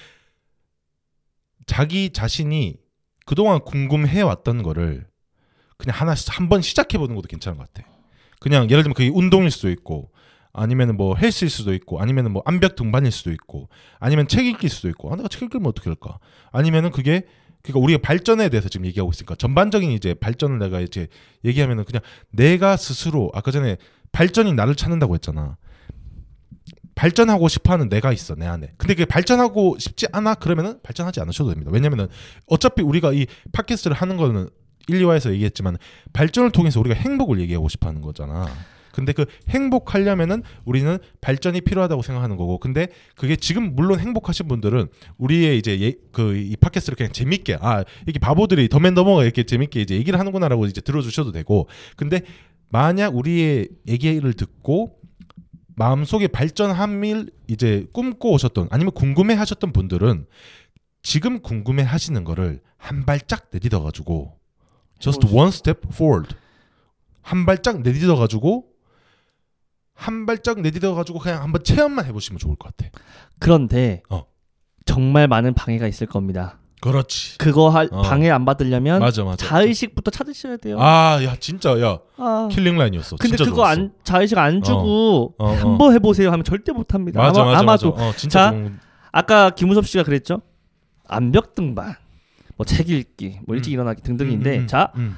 B: 자기 자신이 그동안 궁금해 왔던 거를 그냥 하나씩 한번 시작해 보는 것도 괜찮은 것 같아. 그냥 예를 들면 그게 운동일 수도 있고 아니면은 뭐 헬스일 수도 있고 아니면은 뭐 암벽 등반일 수도 있고 아니면 책 읽기일 수도 있고 아 내가 책 읽으면 어떻게 할까? 아니면은 그게 그러니까 우리가 발전에 대해서 지금 얘기하고 있으니까 전반적인 이제 발전을 내가 이제 얘기하면은 그냥 내가 스스로 아까 전에 발전이 나를 찾는다고 했잖아. 발전하고 싶어하는 내가 있어 내 안에. 근데 그게 발전하고 싶지 않아 그러면은 발전하지 않으셔도 됩니다. 왜냐면은 어차피 우리가 이 팟캐스트를 하는 거는 1, 2화에서 얘기했지만 발전을 통해서 우리가 행복을 얘기하고 싶어하는 거잖아. 근데 그 행복하려면은 우리는 발전이 필요하다고 생각하는 거고 근데 그게 지금 물론 행복하신 분들은 우리의 이제 그 이 팟캐스트를 그냥 재밌게 아 이렇게 바보들이 더맨더머가 이렇게 재밌게 이제 얘기를 하는구나라고 이제 들어주셔도 되고 근데 만약 우리의 얘기를 듣고 마음속에 발전함을 이제 꿈꿔 오셨던 아니면 궁금해 하셨던 분들은 지금 궁금해 하시는 거를 한 발짝 내딛어 가지고 just one step forward 한 발짝 내딛어 가지고 한 발짝 내딛어 가지고 그냥 한번 체험만 해보시면 좋을 것 같아.
A: 그런데
B: 어.
A: 정말 많은 방해가 있을 겁니다.
B: 그렇지.
A: 그거 할
B: 어.
A: 방해 안 받으려면
B: 맞아 맞아.
A: 자의식부터 찾으셔야 돼요.
B: 아, 야 진짜 야
A: 아.
B: killing line이었어.
A: 근데
B: 진짜
A: 그거
B: 좋았어.
A: 안 자의식 안 주고
B: 어, 어.
A: 한번 해보세요 하면 절대 못합니다.
B: 맞아
A: 아마,
B: 맞아
A: 아마도
B: 맞아. 어, 진짜
A: 자,
B: 좋은-
A: 아까 김우섭 씨가 그랬죠. 암벽 등반, 뭐 책 읽기, 뭐 일찍
B: 음.
A: 일어나기 등등인데
B: 음, 음,
A: 자
B: 음,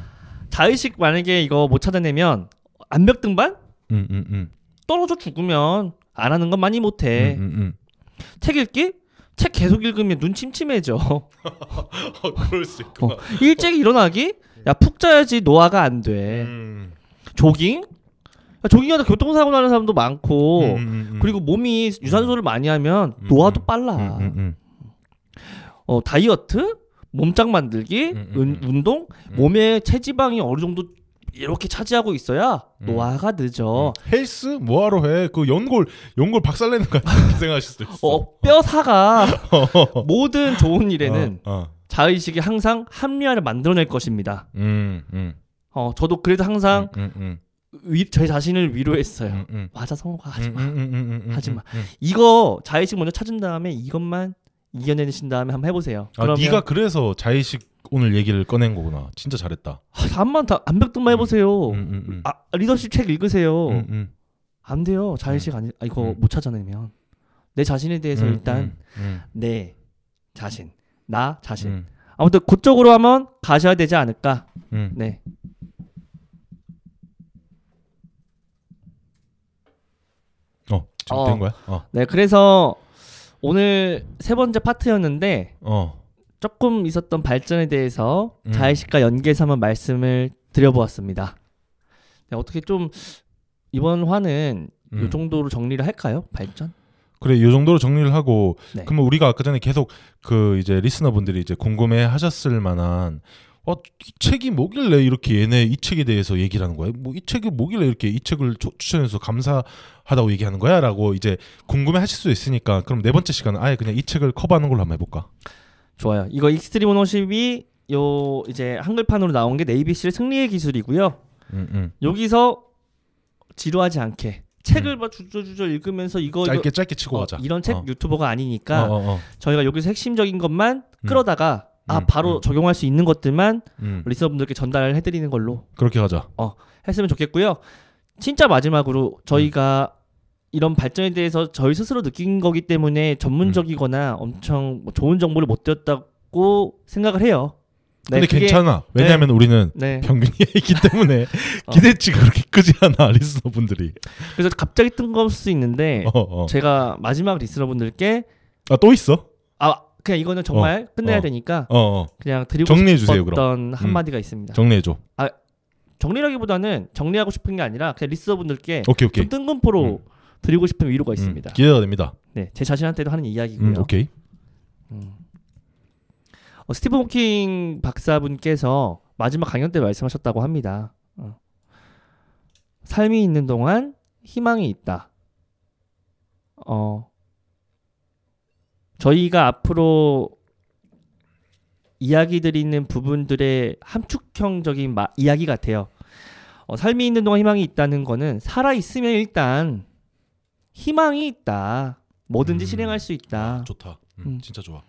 A: 자의식 만약에 이거 못 찾아내면 암벽 등반
B: 음, 음, 음,
A: 떨어져 죽으면 안 하는 건 많이 못해. 책 읽기? 책 계속 읽으면 눈 침침해져. (laughs)
B: 어, 그럴 수 있구나.
A: 일찍 일어나기? 야 푹 자야지 노화가 안 돼.
B: 음.
A: 조깅? 야, 조깅하다 교통사고 나는 사람도 많고
B: 음, 음, 음.
A: 그리고 몸이 유산소를 많이 하면
B: 음,
A: 노화도
B: 음.
A: 빨라. 어 다이어트, 몸짱 만들기,
B: 음.
A: 운동,
B: 음.
A: 몸에 체지방이 어느 정도 이렇게 차지하고 있어야
B: 음.
A: 노화가 늦어.
B: 헬스 뭐하러 해? 그 연골 연골 박살내는 거? 이렇게 (laughs) 생각하실 수도 있어.
A: 어, 뼈 사가 (laughs) 모든 좋은 일에는
B: 어, 어.
A: 자의식이 항상 합리화를 만들어낼 것입니다.
B: 음, 음,
A: 어, 저도 그래도 항상
B: 음, 음,
A: 위, 제 자신을 위로했어요.
B: 음, 음.
A: 맞아 성호가 하지
B: 음,
A: 마.
B: 음, 음, 음, 음,
A: 하지 마.
B: 음, 음.
A: 이거 자의식 먼저 찾은 다음에 이것만 이겨내신 다음에 한번 해보세요.
B: 아,
A: 그러면
B: 네가 그래서 자의식 오늘 얘기를 꺼낸 거구나. 진짜 잘했다.
A: 한번 다 암벽등만 해보세요.
B: 음, 음, 음.
A: 아 리더십 책 읽으세요.
B: 음, 음.
A: 안 돼요. 자의식 아니 아, 이거
B: 음.
A: 못 찾아내면 내 자신에 대해서
B: 음,
A: 일단
B: 음,
A: 내 자신, 나 자신.
B: 음,
A: 아무튼 그쪽으로 하면 가셔야 되지 않을까.
B: 음.
A: 네.
B: 어, 지금
A: 어.
B: 된 거야? 어,
A: 네. 그래서 오늘 세 번째 파트였는데
B: 어.
A: 조금 있었던 발전에 대해서
B: 음.
A: 자의식과 연계해서 한번 말씀을 드려보았습니다. 네, 어떻게 좀 이번 화는 이
B: 음.
A: 정도로 정리를 할까요? 발전?
B: 그래 이 정도로 정리를 하고
A: 네.
B: 그러면 우리가 아까 전에 계속 그 이제 리스너분들이 이제 궁금해 하셨을 만한 어, 이 책이 뭐길래 이렇게 얘네 이 책에 대해서 얘기를 하는 거야? 뭐 이 책이 뭐길래 이렇게 이 책을 조- 추천해서 감사하다고 얘기하는 거야?라고 이제 궁금해 하실 수 있으니까 그럼 네 번째 시간은 아예 그냥 이 책을 커버하는 걸로 한번 해볼까?
A: 좋아요. 이거 Extreme Ownership이 요 이제 한글판으로 나온 게 네이비실 승리의 기술이고요.
B: 음, 음.
A: 여기서 지루하지 않게 책을 막 주저주저 읽으면서 이거
B: 짧게
A: 이거
B: 짧게 치고
A: 어,
B: 가자.
A: 이런 책
B: 어.
A: 유튜버가 아니니까
B: 어, 어, 어.
A: 저희가 여기서 핵심적인 것만
B: 음.
A: 끌어다가 아
B: 음,
A: 바로
B: 음.
A: 적용할 수 있는 것들만
B: 음.
A: listener분들께 전달을 해드리는 걸로
B: 그렇게 가자.
A: 했으면 좋겠고요. 진짜 마지막으로 저희가 이런 발전에 대해서 저희 스스로 느낀 거기 때문에 전문적이거나 엄청 뭐 좋은 정보를 못 드렸다고 생각을 해요. 네,
B: 근데 괜찮아. 왜냐하면 우리는
A: 네.
B: 평균이기 (laughs) 때문에 (laughs)
A: 어.
B: 기대치가 그렇게 크지 않아 리스너분들이.
A: 그래서 갑자기 뜬금없을 수 있는데
B: 어, 어.
A: 제가 마지막 리스너분들께
B: 아 또 있어?
A: 아 그냥 이거는 정말 끝내야
B: 어.
A: 되니까
B: 어, 어.
A: 그냥 드리고
B: 정리해 주세요,
A: 싶었던 한 마디가 있습니다.
B: 정리해 줘.
A: 정리라기보다는 정리하고 싶은 게 아니라 그냥 리스너분들께
B: 오케이 오케이.
A: 좀 뜬금포로 드리고 싶은 위로가
B: 음,
A: 있습니다.
B: 기대가 됩니다.
A: 네, 제 자신한테도 하는 이야기고요.
B: 음, 오케이.
A: 음. 어, 스티븐 호킹 박사분께서 마지막 강연 때 말씀하셨다고 합니다. 어. 삶이 있는 동안 희망이 있다. 어, 저희가 앞으로 이야기 드리는 부분들의 함축형적인 마, 이야기 같아요. 어, 삶이 있는 동안 희망이 있다는 거는 살아 있으면 일단 희망이 있다. 뭐든지
B: 음.
A: 실행할 수 있다.
B: 아, 좋다. 음,
A: 음.
B: 진짜 좋아.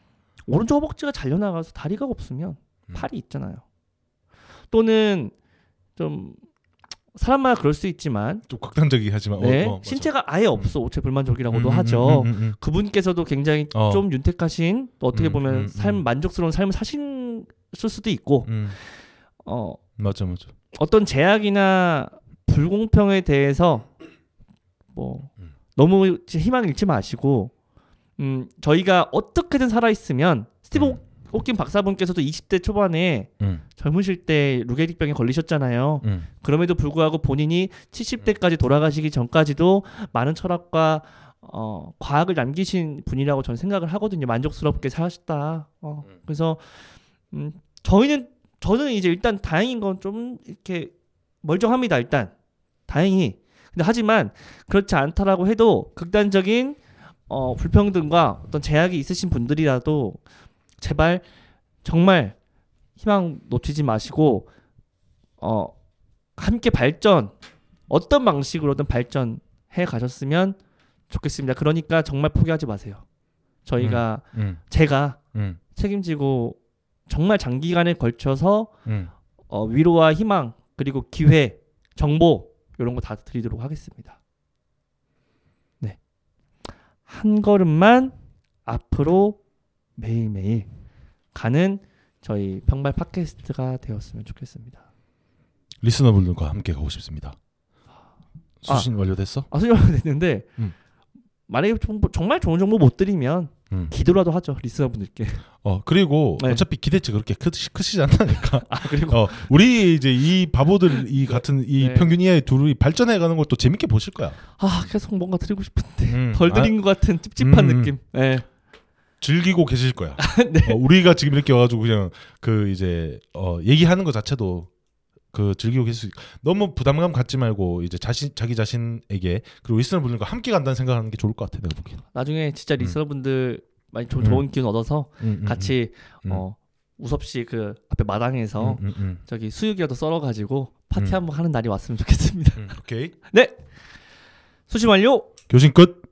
A: 오른쪽 허벅지가 잘려 나가서 다리가 없으면
B: 음.
A: 팔이 있잖아요. 또는 좀 사람마다 그럴 수 있지만
B: 좀 극단적이긴 하지만
A: 네,
B: 어, 어.
A: 신체가 아예 없어 오체 불만족이라고도
B: 음, 음,
A: 하죠.
B: 음, 음, 음.
A: 그분께서도 굉장히
B: 어.
A: 좀 윤택하신 또 어떻게
B: 음,
A: 보면
B: 음,
A: 삶
B: 음.
A: 만족스러운 삶을 사신 수도 있고
B: 음,
A: 어,
B: 맞아 맞아.
A: 어떤 제약이나 불공평에 대해서 뭐
B: 음.
A: 너무 희망 잃지 마시고 음, 저희가 어떻게든 살아 있으면 스티브
B: 음.
A: 호킨 박사분께서도 20대 초반에
B: 음,
A: 젊으실 때 루게릭병에 걸리셨잖아요.
B: 음,
A: 그럼에도 불구하고 본인이 70대까지 돌아가시기 전까지도 많은 철학과 어, 과학을 남기신 분이라고 저는 생각을 하거든요. 만족스럽게 사셨다. 어,
B: 음.
A: 그래서 음, 저희는 저는 이제 일단 다행인 건 좀 이렇게 멀쩡합니다. 일단 다행히. 근데 하지만 그렇지 않다라고 해도 극단적인 어, 불평등과 어떤 제약이 있으신 분들이라도 제발 정말 희망 놓치지 마시고 어 함께 발전 어떤 방식으로든 발전해 가셨으면 좋겠습니다. 그러니까 정말 포기하지 마세요. 저희가
B: 음,
A: 제가
B: 음,
A: 책임지고 정말 장기간에 걸쳐서
B: 음.
A: 어, 위로와 희망 그리고 기회, 정보 이런 거 다 드리도록 하겠습니다. 네. 한 걸음만 앞으로 매일매일 가는 저희 평발 팟캐스트가 되었으면 좋겠습니다.
B: 리스너분들과 함께 가고 싶습니다. 수신 완료됐어?
A: 아, 수정 됐는데
B: 음.
A: 만약에 정보, 정말 좋은 정보 못 드리면
B: 음.
A: 기도라도 하죠 리스너분들께.
B: 어 그리고
A: 네.
B: 어차피 기대치 그렇게 크, 크시지 않다니까. (laughs)
A: 아 그리고
B: 어 우리 이제 이 바보들 이 같은 이
A: 네.
B: 평균 이하의 둘이 발전해 가는 것도 재밌게 보실 거야.
A: 아 계속 뭔가 드리고 싶은데
B: 음,
A: 덜 드린 것 같은 찝찝한
B: 음, 음.
A: 느낌. 네.
B: 즐기고 계실 거야. (laughs)
A: 네.
B: 어, 우리가 지금 이렇게 와가지고 그냥 그 이제 어, 얘기하는 것 자체도 그 즐기고 계실 수 있... 너무 부담감 갖지 말고 이제 자신 자기 자신에게 그리고 리스너 분들과 함께 간다는 생각하는 게 좋을 것 같아 내가 보기엔.
A: 나중에 진짜
B: 음.
A: 리스너 분들 많이 조,
B: 음.
A: 좋은 기운 얻어서
B: 음, 음,
A: 같이
B: 음.
A: 어 우섭 씨 그 앞에 마당에서
B: 음, 음, 음,
A: 저기 수육이라도 썰어 가지고 파티
B: 음.
A: 한번 하는 날이 왔으면 좋겠습니다.
B: 음, 오케이 (laughs)
A: 네 수신 완료.
B: 교신 끝.